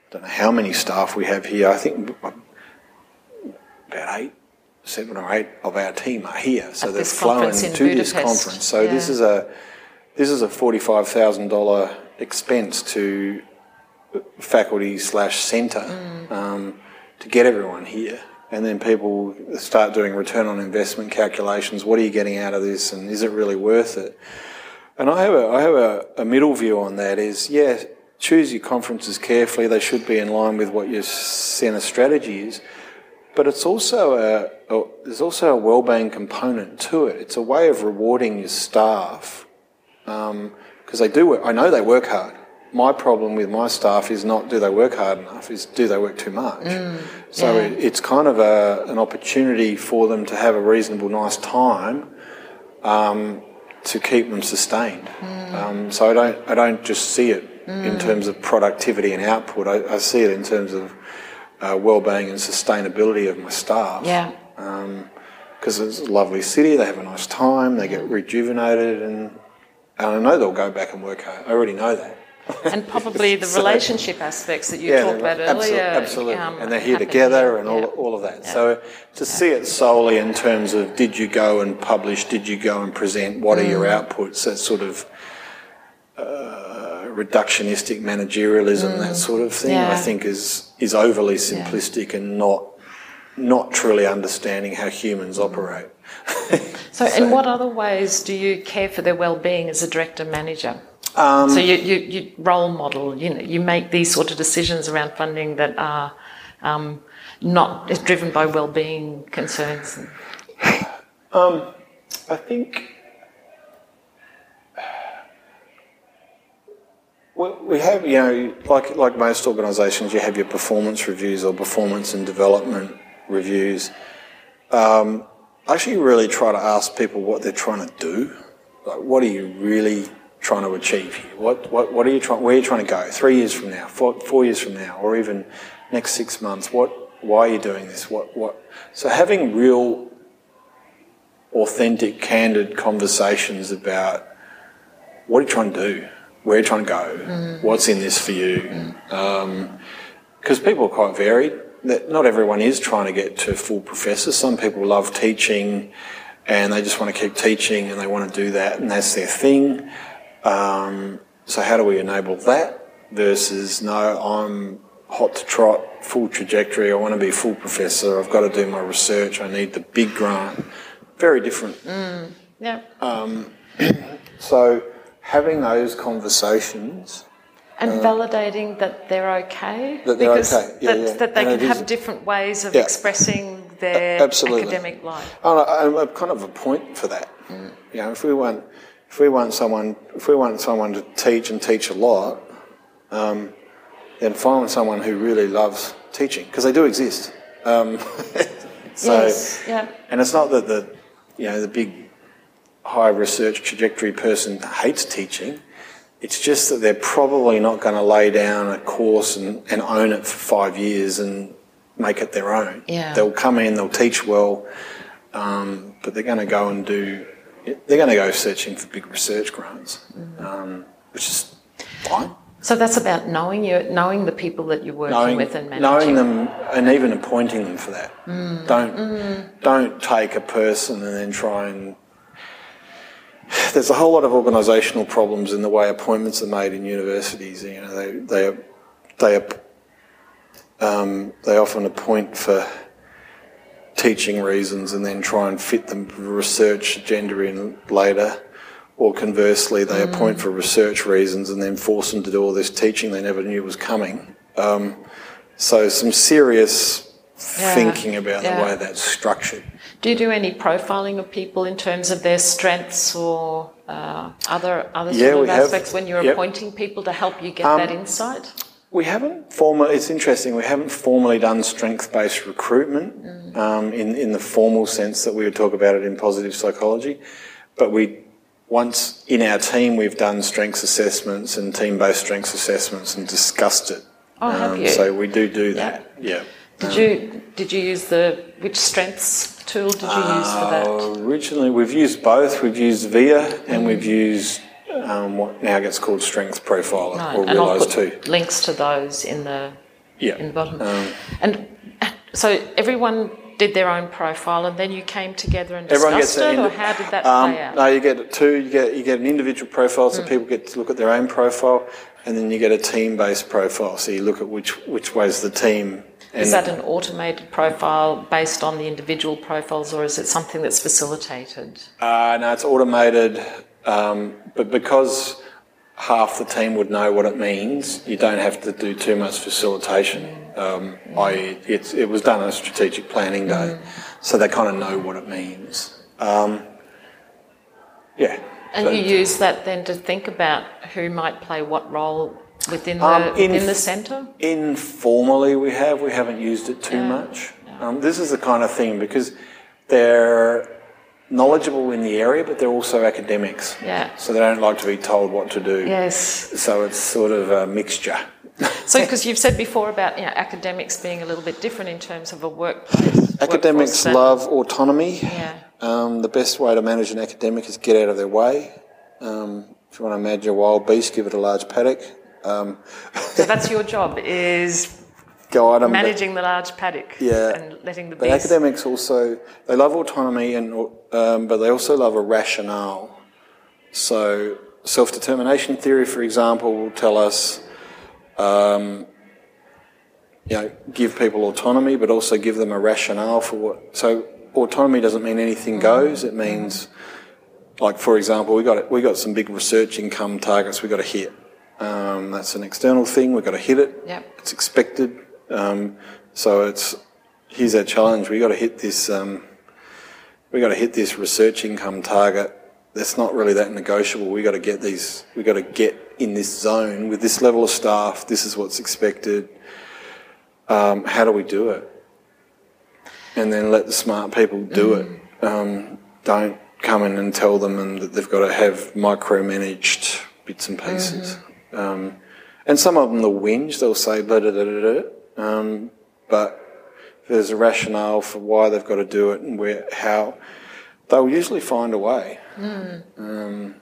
I don't know how many staff we have here. I think about eight, seven or eight of our team are here. So At they've this flown to this conference. So this is a this is a forty five thousand dollar expense to faculty slash centre Mm. um, to get everyone here. And then people start doing return on investment calculations. What are you getting out of this, and is it really worth it? And I have a I have a, a middle view on that. Is yeah, choose your conferences carefully. They should be in line with what your centre strategy is. But it's also a, a there's also a well-being component to it. It's a way of rewarding your staff um, because they do work. I know they work hard. My problem with my staff is not do they work hard enough, is do they work too much. so yeah. it, it's kind of a, an opportunity for them to have a reasonable, nice time um, to keep them sustained. Um, so I don't, I don't just see it in terms of productivity and output. I, I see it in terms of uh, well-being and sustainability of my staff yeah. because it's a lovely city. They have a nice time. They get rejuvenated, and, and I know they'll go back and work hard. I already know that. And probably the So- relationship aspects that you yeah, talked about they're- earlier. absolutely. um, and they're here together, and all, Yeah. all of that. So to see it solely in terms of did you go and publish, did you go and present, what are Mm. your outputs? That sort of uh, reductionistic managerialism, that sort of thing. I Mm. Think is is overly simplistic and not not truly understanding how humans operate. So, in what other ways do you care for their well-being as a director manager? Um, so you, you, you, role model, you know, you make these sort of decisions around funding that are um, not driven by well-being concerns. Um, I think we have, you know, like like most organisations, you have your performance reviews or performance and development reviews. Um, I actually really try to ask people what they're trying to do. Like, what are you really trying to achieve here? What, what, what are you trying, where are you trying to go? Three years from now, four, four years from now, or even next six months? What, why are you doing this? What, what? So having real, authentic, candid conversations about what are you trying to do? Where are you trying to go? Mm. What's in this for you? Because mm. um, people are quite varied not everyone is trying to get to full professor. Some people love teaching and they just want to keep teaching and they want to do that and that's their thing. Um, so how do we enable that versus no, I'm hot to trot, full trajectory, I want to be full professor, I've got to do my research, I need the big grant. Very different. Mm, yeah. Um, so having those conversations and uh, validating that they're okay. That they're because okay. Yeah, that, yeah. that they and can have different ways of yeah. expressing their academic life. Oh, I'm kind of a point for that. Mm. You know, if we want, if we want someone, if we want someone to teach and teach a lot, um, then find someone who really loves teaching because they do exist. Um, so, yes. Yeah. And it's not that the, you know, the big high research trajectory person hates teaching it's just that they're probably not going to lay down a course and, and own it for five years and make it their own. Yeah. They'll come in, they'll teach well, um, but they're going to go and do, they're going to go searching for big research grants, mm-hmm. um, which is fine. So that's about knowing you, knowing the people that you're working knowing, with and managing. Knowing them and even appointing them for that. Mm. Don't mm. don't take a person and then try and there's a whole lot of organisational problems in the way appointments are made in universities. You know, they they they um, they often appoint for teaching reasons and then try and fit the research agenda in later. Or conversely, they mm. appoint for research reasons and then force them to do all this teaching they never knew was coming. Um, so, some serious yeah. thinking about yeah. the way that's structured. Do you do any profiling of people in terms of their strengths or uh, other other yeah, sort of aspects have, when you're yep. appointing people to help you get um, that insight? We haven't formally. It's interesting. We haven't formally done strength-based recruitment mm. um, in in the formal sense that we would talk about it in positive psychology, but we once in our team we've done strengths assessments and team-based strengths assessments and discussed it. Oh, um, have you? So we do do that. Yeah. yeah. Did um, you did you use the which strengths tool did you uh, use for that? Uh, originally, we've used both. We've used VIA and mm. we've used um, what now gets called Strength Profiler right. or and too. links to those in the yeah. in the bottom. Um, and so everyone did their own profile, and then you came together and discussed it, or how did that um, play out? No, you get two. You get you get an individual profile, so mm. people get to look at their own profile, and then you get a team-based profile. So you look at which which ways the team is that an automated profile based on the individual profiles, or is it something that's facilitated? Uh, no, it's automated, um, but because half the team would know what it means, you don't have to do too much facilitation. Um. I, it was done on a strategic planning day, so they kind of know what it means. Um, yeah. And so, you use that then to think about who might play what role within the um, in, within the centre? Informally, we have. We haven't used it too yeah. much. Yeah. Um, this is the kind of thing because they're knowledgeable in the area, but they're also academics. Yeah. So they don't like to be told what to do. Yes. So it's sort of a mixture. so, because you've said before about you know, academics being a little bit different in terms of a workplace. Academics love autonomy. Yeah. Um, the best way to manage an academic is get out of their way. Um, if you want to imagine a wild beast, give it a large paddock. Um, so that's your job is guide them, managing the large paddock yeah, and letting the but beast. academics also they love autonomy and um, but they also love a rationale. So self determination theory, for example, will tell us. Um, you know, give people autonomy, but also give them a rationale for what. So autonomy doesn't mean anything goes. It means like for example, we got we got some big research income targets we got to hit. Um, that's an external thing. We've got to hit it. Yep. It's expected. Um, so it's here's our challenge. We got to hit this. Um, we got to hit this research income target. That's not really that negotiable. We got to get these. We got to get in this zone with this level of staff. This is what's expected. Um, how do we do it? And then let the smart people do it. Um, don't come in and tell them and that they've got to have micromanaged bits and pieces. Um, and some of them, they'll whinge, they'll say, da, da, da, da. Um, but there's a rationale for why they've got to do it and where, how, they'll usually find a way. Hmm. Um,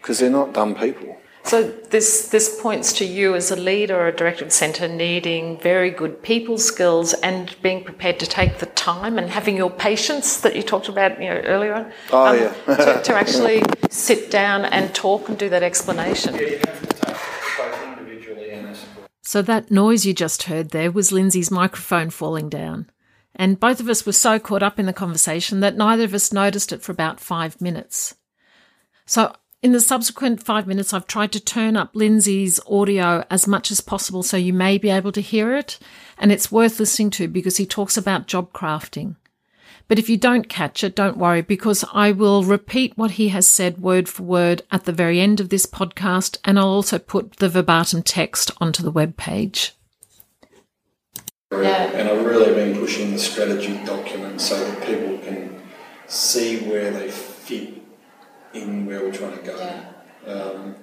because they're not dumb people. So this this points to you as a leader or a director of the centre needing very good people skills and being prepared to take the time and having your patience that you talked about you know earlier on. Oh, um, yeah. to, to actually sit down and talk and do that explanation. you have to take both individually and as a So that noise you just heard there was Lindsay's microphone falling down. And both of us were so caught up in the conversation that neither of us noticed it for about five minutes. So in the subsequent five minutes, I've tried to turn up Lindsay's audio as much as possible so you may be able to hear it. And it's worth listening to because he talks about job crafting. But if you don't catch it, don't worry because I will repeat what he has said word for word at the very end of this podcast and I'll also put the verbatim text onto the web page. Yeah. And I've really been pushing the strategy document so that people can see where they fit in where we're trying to go. Um,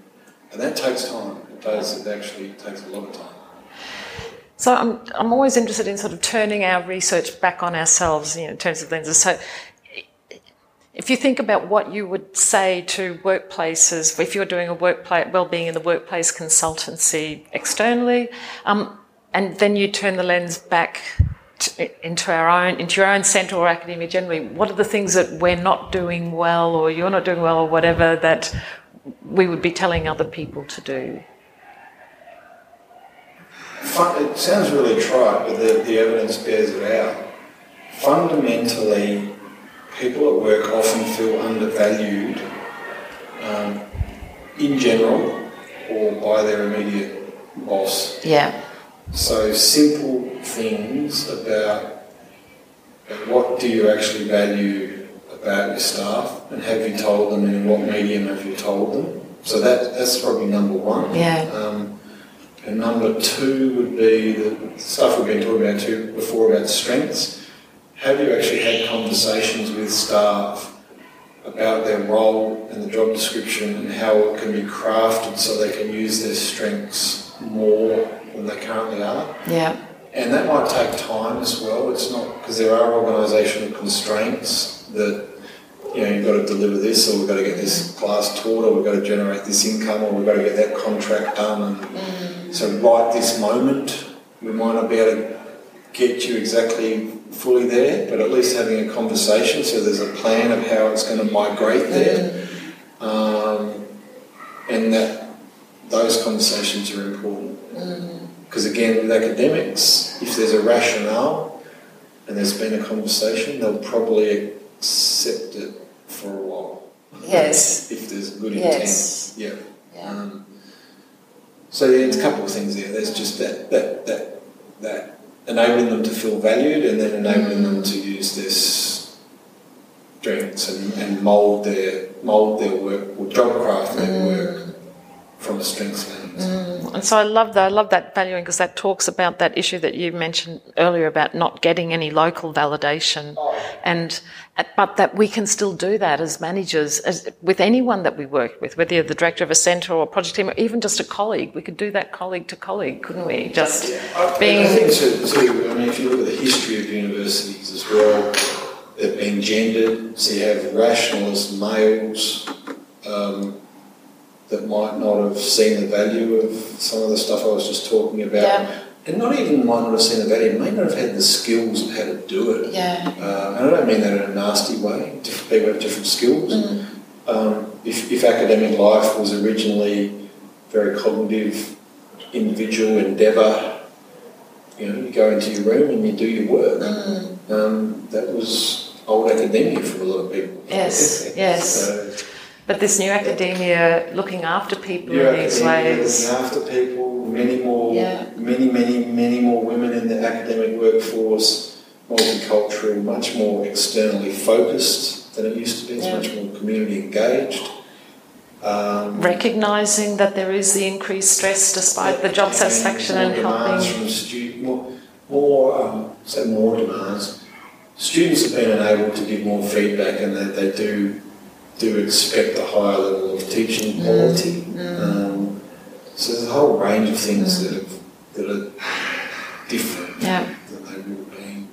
and that takes time. It does. It actually takes a lot of time. So I'm, I'm always interested in sort of turning our research back on ourselves you know, in terms of lenses. So if you think about what you would say to workplaces, if you're doing a workplace well-being in the workplace consultancy externally, um, and then you turn the lens back to, into our own, into your own centre or academia generally, what are the things that we're not doing well, or you're not doing well, or whatever that we would be telling other people to do? Fun, it sounds really trite, but the, the evidence bears it out. Fundamentally, people at work often feel undervalued um, in general or by their immediate boss. Yeah. So simple things about what do you actually value about your staff and have you told them and in what medium have you told them? So that, that's probably number one. Yeah. Um, and number two would be the stuff we've been talking about too before about strengths. Have you actually had conversations with staff about their role and the job description and how it can be crafted so they can use their strengths more than they currently are? Yeah. And that might take time as well. It's not because there are organisational constraints that you know you've got to deliver this, or we've got to get this class taught, or we've got to generate this income, or we've got to get that contract done. And so, right this moment, we might not be able to get you exactly fully there, but at least having a conversation so there's a plan of how it's going to migrate there, um, and that those conversations are important. Because again, with academics, if there's a rationale and there's been a conversation, they'll probably accept it for a while. Yes. If there's good intent. Yes. Yeah. Yeah. Um, so yeah, it's a couple of things there. There's just that that that that enabling them to feel valued and then enabling them to use this strengths and, and mould their mould their work or job craft their work from a strengths lens. And so I love that. I love that valuing because that talks about that issue that you mentioned earlier about not getting any local validation, and but that we can still do that as managers, as, with anyone that we work with, whether you're the director of a centre or a project team, or even just a colleague. We could do that colleague to colleague, couldn't we? Just I, being I think too, too, I mean, if you look at the history of universities as well, they've been gendered. So you have rationalist males um, that might not have seen the value of some of the stuff I was just talking about. Yeah. And not even might not have seen the value, may not have had the skills of how to do it. yeah, Uh, and I don't mean that in a nasty way. Different people have different skills. Um, if, if academic life was originally very cognitive, individual endeavour, you know, you go into your room and you do your work. Um, that was old academia for a lot of people. Yes, yes. So, But this new academia looking after people New in these academia, ways. looking after people, many more, Yeah. many, many, many more women in the academic workforce, multicultural, much more externally focused than it used to be. It's Yeah. much more community engaged. Um, Recognizing that there is the increased stress despite the job satisfaction and more demands helping. from stu- more, more um, say more demands. Students have been enabled to give more feedback, and that they do do expect a higher level of teaching quality. Um, so there's a whole range of things that have, that are different Yeah. than they would have been.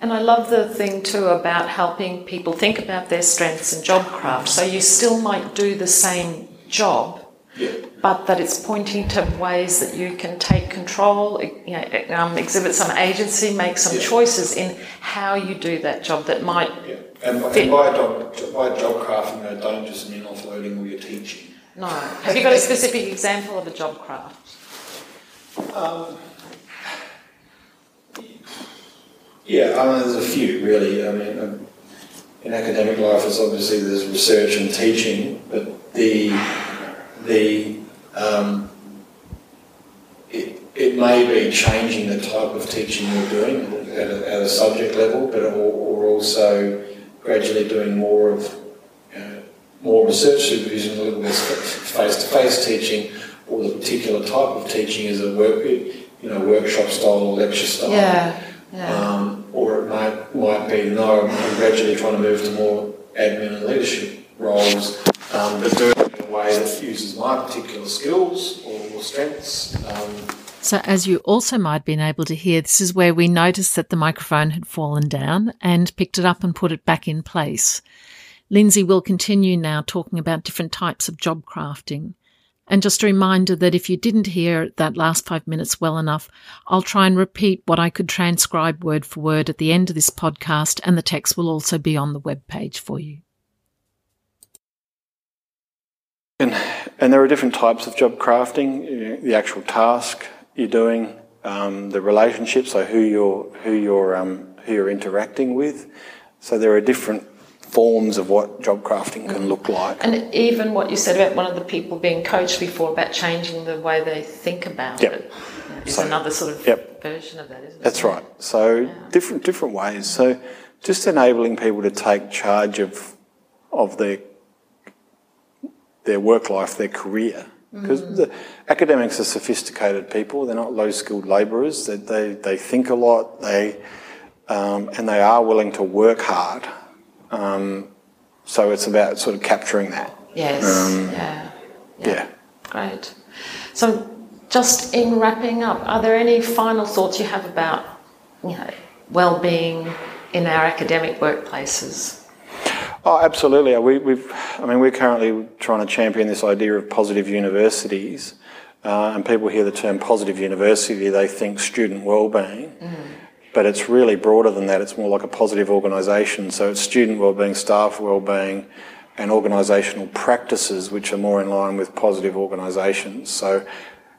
And I love the thing too about helping people think about their strengths and job craft. So you still might do the same job. But that it's pointing to ways that you can take control, you know, um, exhibit some agency, make some Yeah. choices in how you do that job that might. Yeah. And, Fit. and by, job, by job crafting, I don't just mean offloading all your teaching. No. Have you got a specific example of a job craft? Yeah, I mean, there's a few really. I mean, um, in academic life, it's obviously there's research and teaching, but the the um, it, it may be changing the type of teaching you're doing at a, at a subject level, but or, or also gradually doing more of you know, more research supervision, a little bit face-to-face teaching, or the particular type of teaching is a work, you know, workshop style or lecture style. Yeah. Yeah. Um, or it might, might be, no, I'm gradually trying to move to more admin and leadership roles, um, but do it in a way that uses my particular skills or, strengths. Um, So, as you also might have been able to hear, this is where we noticed that the microphone had fallen down and picked it up and put it back in place. Lindsay will continue now talking about different types of job crafting. And just a reminder that if you didn't hear that last five minutes well enough, I'll try and repeat what I could transcribe word for word at the end of this podcast, and the text will also be on the web page for you. And, and there are different types of job crafting, you know, the actual task you're doing, um, the relationship, so who you're, who you're, um, who you're interacting with. So there are different forms of what job crafting can look like. And even what you said about one of the people being coached before about changing the way they think about Yep. it is So- another sort of Yep. version of that, isn't it? That's right. So different different ways. So just enabling people to take charge of of their their work life, their career. Because the academics are sophisticated people. They're not low skilled labourers. They, they they think a lot. They um, and they are willing to work hard. Um, so it's about sort of capturing that. Yes. Um, yeah. Yeah. Great. So, just in wrapping up, are there any final thoughts you have about, you know, well-being in our academic workplaces? Oh, absolutely. We, we've, I mean, we're currently trying to champion this idea of positive universities, uh, and people hear the term positive university, they think student wellbeing, but it's really broader than that. It's more like a positive organisation. So it's student wellbeing, staff wellbeing, and organisational practices which are more in line with positive organisations. So,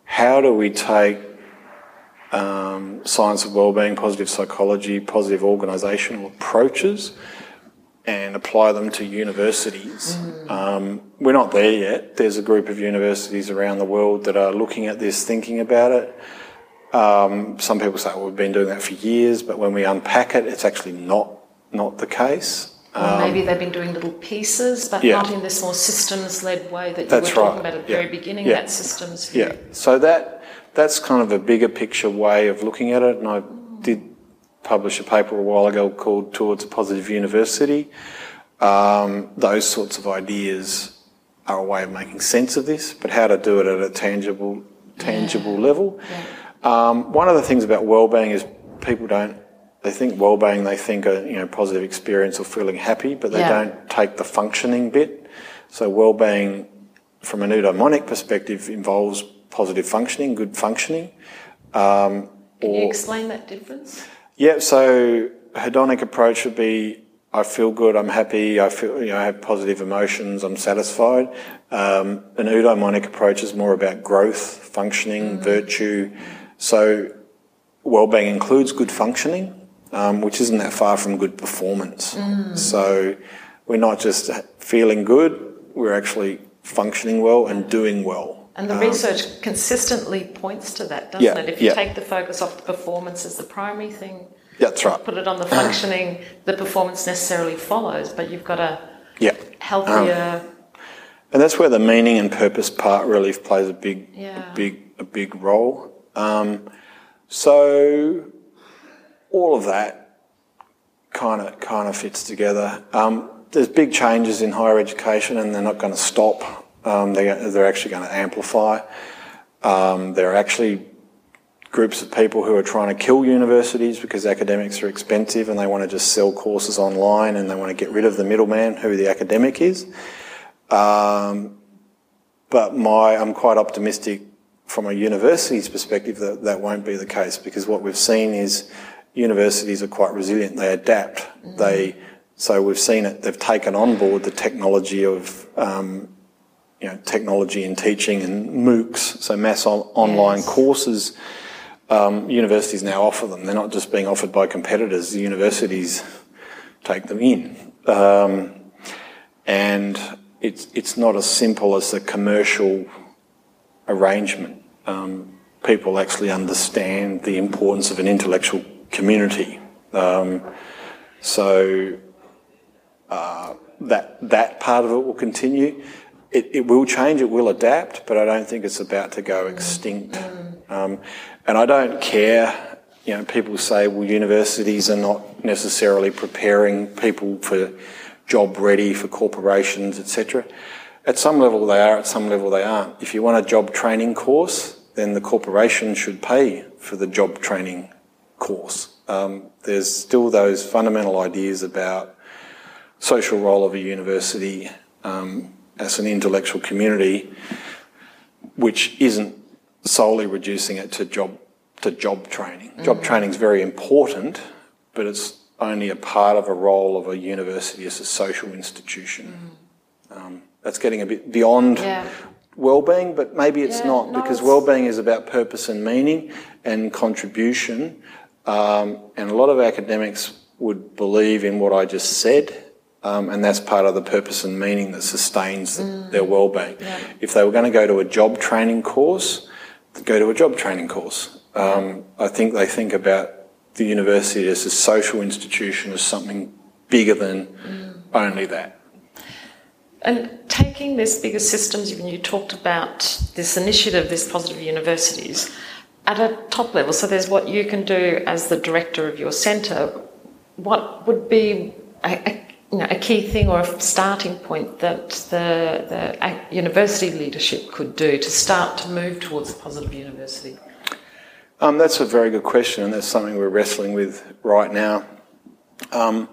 how do we take um, science of wellbeing, positive psychology, positive organisational approaches? And apply them to universities. Um, we're not there yet. There's a group of universities around the world that are looking at this, thinking about it. Um, some people say, well, we've been doing that for years, but when we unpack it, it's actually not not the case. Or maybe they've been doing little pieces, but Um, yeah. not in this more systems-led way that you That's were talking right. about at the Yeah. very beginning. Yeah. That systems view. Yeah. So that that's kind of a bigger picture way of looking at it, and I did publish a paper a while ago called Towards a Positive University. Um, those sorts of ideas are a way of making sense of this, but how to do it at a tangible tangible level. Um, one of the things about well-being is people don't. They think well-being. They think a you know positive experience or feeling happy, but they Yeah. don't take the functioning bit. So well-being, from an eudaimonic perspective, involves positive functioning, good functioning. Um, Can you explain that difference? Yeah, so hedonic approach would be I feel good, I'm happy, I feel you know I have positive emotions, I'm satisfied. Um, an eudaimonic approach is more about growth, functioning, virtue. So well-being includes good functioning, um, which isn't that far from good performance. So we're not just feeling good, we're actually functioning well and doing well. And the research consistently points to that, doesn't Yeah, it? If you yeah. take the focus off the performance as the primary thing, That's right. put it on the functioning, the performance necessarily follows, but you've got a Yeah. healthier. And that's where the meaning and purpose part really plays a big, Yeah. a big, a big role. Um, so all of that kind of kind of fits together. Um, there's big changes in higher education, and they're not going to stop. Um, they, they're actually going to amplify. Um, there are actually groups of people who are trying to kill universities because academics are expensive and they want to just sell courses online and they want to get rid of the middleman who the academic is. Um, but my, I'm quite optimistic from a university's perspective that that won't be the case because what we've seen is universities are quite resilient. They adapt. They so we've seen it. They've taken on board the technology of um, you know technology in teaching and MOOCs, so mass on- online Yes. courses. Um, universities now offer them. They're not just being offered by competitors. The universities take them in. Um, and it's it's not as simple as a commercial arrangement. Um, people actually understand the importance of an intellectual community. Um, so uh, that that part of it will continue. It, it will change. It will adapt, but I don't think it's about to go extinct. Um, and I don't care. You know, people say, well, universities are not necessarily preparing people for job ready for corporations, etc. At some level they are, at some level they aren't. If you want a job training course, then the corporation should pay for the job training course. Um, there's still those fundamental ideas about social role of a university um, as an intellectual community, which isn't solely reducing it to job to job training. Job training is very important, but it's only a part of a role of a university as a social institution. Um, that's getting a bit beyond Yeah. well-being, but maybe it's Yeah, not no, because it's- well-being is about purpose and meaning and contribution. Um, and a lot of academics would believe in what I just said, um, and that's part of the purpose and meaning that sustains Mm. their well-being. If they were going to go to a job training course, go to a job training course. Um, I think they think about the university as a social institution as something bigger than Mm. only that. And taking this bigger systems, when you talked about this initiative, this positive universities, at a top level, so there's what you can do as the director of your centre. What would be a, a, you know, a key thing or a starting point that the, the uh, university leadership could do to start to move towards a positive university? Um, that's a very good question, and that's something we're wrestling with right now. Um,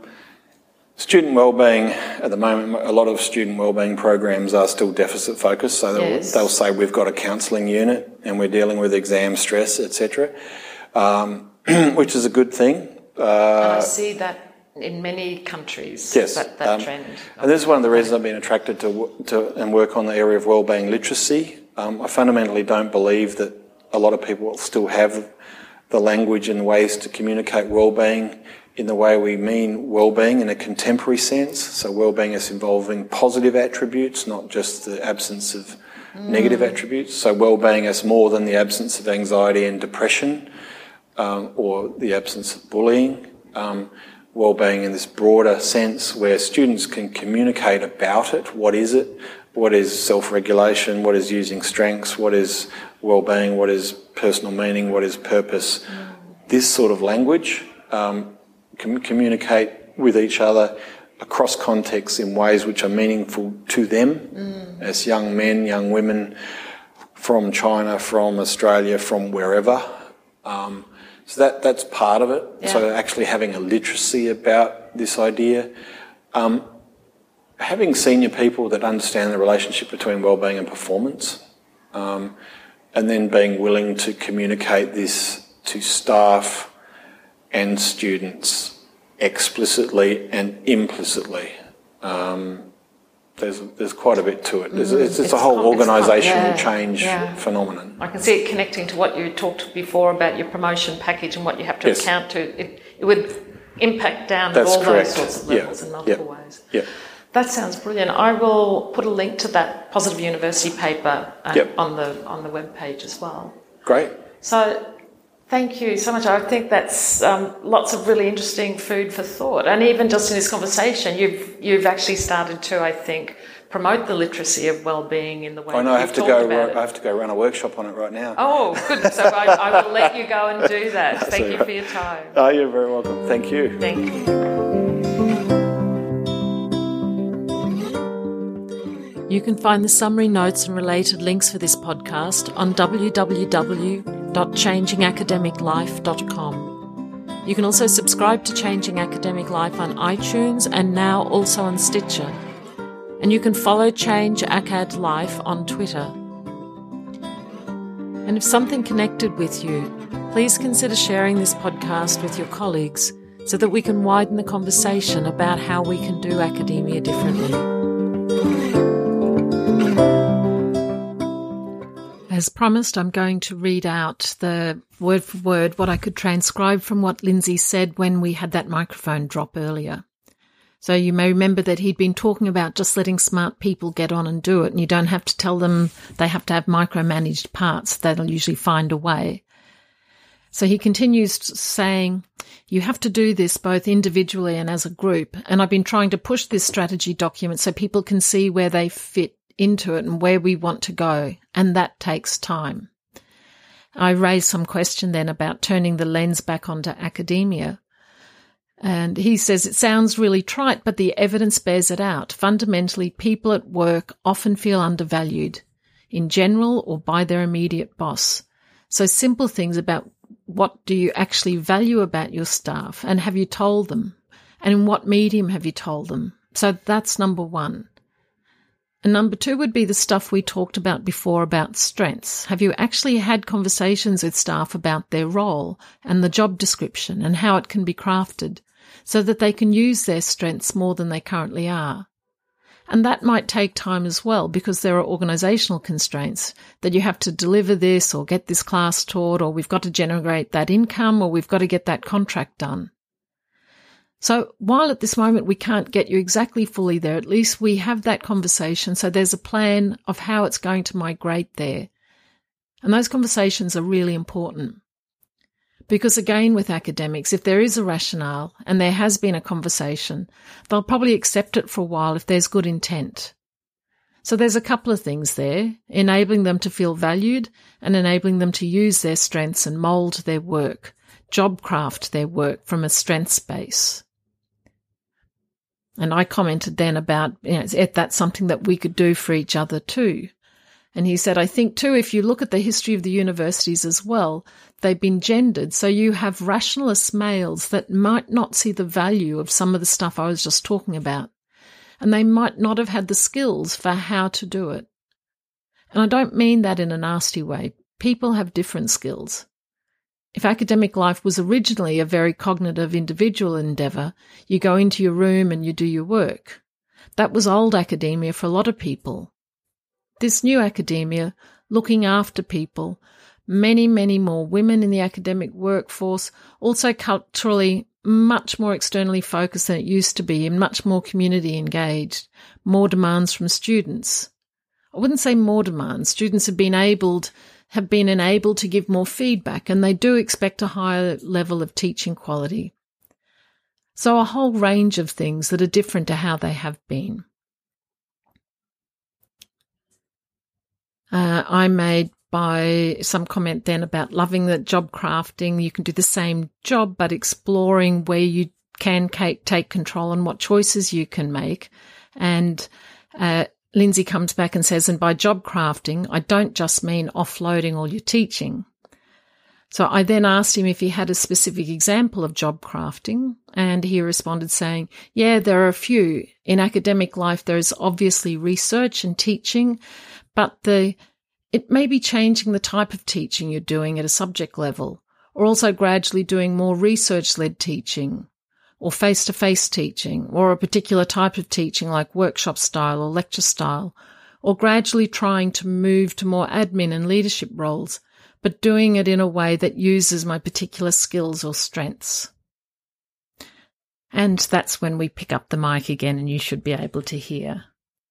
student wellbeing at the moment, a lot of student wellbeing programs are still deficit focused. So they'll, Yes. they'll say we've got a counselling unit and we're dealing with exam stress, etc., um, which is a good thing. and I see that in many countries. Yes, that, that um, trend. And this is one of the reasons I've been attracted to, to and work on the area of wellbeing literacy. Um, I fundamentally don't believe that a lot of people still have the language and ways to communicate wellbeing in the way we mean well-being in a contemporary sense. So well-being is involving positive attributes, not just the absence of negative attributes. So well-being is more than the absence of anxiety and depression um, or the absence of bullying. Um, well-being in this broader sense where students can communicate about it. What is it? What is self-regulation? What is using strengths? What is well-being? What is personal meaning? What is purpose? This sort of language um, can communicate with each other across contexts in ways which are meaningful to them as young men, young women from China, from Australia, from wherever. Um, so that, that's part of it. So actually having a literacy about this idea. Um, having senior people that understand the relationship between well-being and performance, um, and then being willing to communicate this to staff and students explicitly and implicitly. Um, there's, there's quite a bit to it. There's, it's, it's, It's a whole com- it's com- organisational yeah, change yeah. phenomenon. I can see it connecting to what you talked before about your promotion package and what you have to Yes. account to. It, it would impact down That's at all correct. those sorts of Yeah, levels in multiple yeah. ways. Yeah. That sounds brilliant. I will put a link to that Positive University paper uh, Yep. on the on the web page as well. Great. So, thank you so much. I think that's um, lots of really interesting food for thought, and even just in this conversation, you've you've actually started to, I think, promote the literacy of well-being in the way. Know that I have to go. about it. I have to go run a workshop on it right now. Oh, good. So I, I will let you go and do that. Thank you for your time. Oh, you're very welcome. Thank you. Thank you. You can find the summary notes and related links for this podcast on www.changingacademiclife.com. You can also subscribe to Changing Academic Life on iTunes and now also on Stitcher. And you can follow Change ACAD Life on Twitter. And if something connected with you, please consider sharing this podcast with your colleagues so that we can widen the conversation about how we can do academia differently. As promised, I'm going to read out the word for word what I could transcribe from what Lindsay said when we had that microphone drop earlier. So you may remember that he'd been talking about just letting smart people get on and do it, and you don't have to tell them they have to have micromanaged parts. They'll usually find a way. So he continues saying, you have to do this both individually and as a group. And I've been trying to push this strategy document so people can see where they fit into it and where we want to go. And that takes time. I raised some question then about turning the lens back onto academia. And he says it sounds really trite, but the evidence bears it out. Fundamentally, people at work often feel undervalued in general or by their immediate boss. So simple things about what do you actually value about your staff and have you told them? And in what medium have you told them? So that's number one. And number two would be the stuff we talked about before about strengths. Have you actually had conversations with staff about their role and the job description and how it can be crafted so that they can use their strengths more than they currently are? And that might take time as well because there are organizational constraints that you have to deliver this or get this class taught or we've got to generate that income or we've got to get that contract done. So while at this moment we can't get you exactly fully there, at least we have that conversation. So there's a plan of how it's going to migrate there. And those conversations are really important. Because again, with academics, if there is a rationale and there has been a conversation, they'll probably accept it for a while if there's good intent. So there's a couple of things there, enabling them to feel valued and enabling them to use their strengths and mold their work, job craft their work from a strengths base. And I commented then about, you know, that's something that we could do for each other too. And he said, I think too, if you look at the history of the universities as well, they've been gendered. So you have rationalist males that might not see the value of some of the stuff I was just talking about. And they might not have had the skills for how to do it. And I don't mean that in a nasty way. People have different skills. If academic life was originally a very cognitive individual endeavour, you go into your room and you do your work. That was old academia for a lot of people. This new academia, looking after people, many, many more women in the academic workforce, also culturally much more externally focused than it used to be and much more community engaged, more demands from students. I wouldn't say more demands. Students have been able have been enabled to give more feedback and they do expect a higher level of teaching quality. So a whole range of things that are different to how they have been. Uh, I made by some comment then about loving the job crafting. You can do the same job, but exploring where you can take control and what choices you can make. And uh, Lindsay comes back and says, and by job crafting, I don't just mean offloading all your teaching. So I then asked him if he had a specific example of job crafting, and he responded saying, Yeah, there are a few. In academic life, there is obviously research and teaching, but the it may be changing the type of teaching you're doing at a subject level, or also gradually doing more research led teaching, or face to face teaching, or a particular type of teaching like workshop style or lecture style, or gradually trying to move to more admin and leadership roles, but doing it in a way that uses my particular skills or strengths. And that's when we pick up the mic again and you should be able to hear.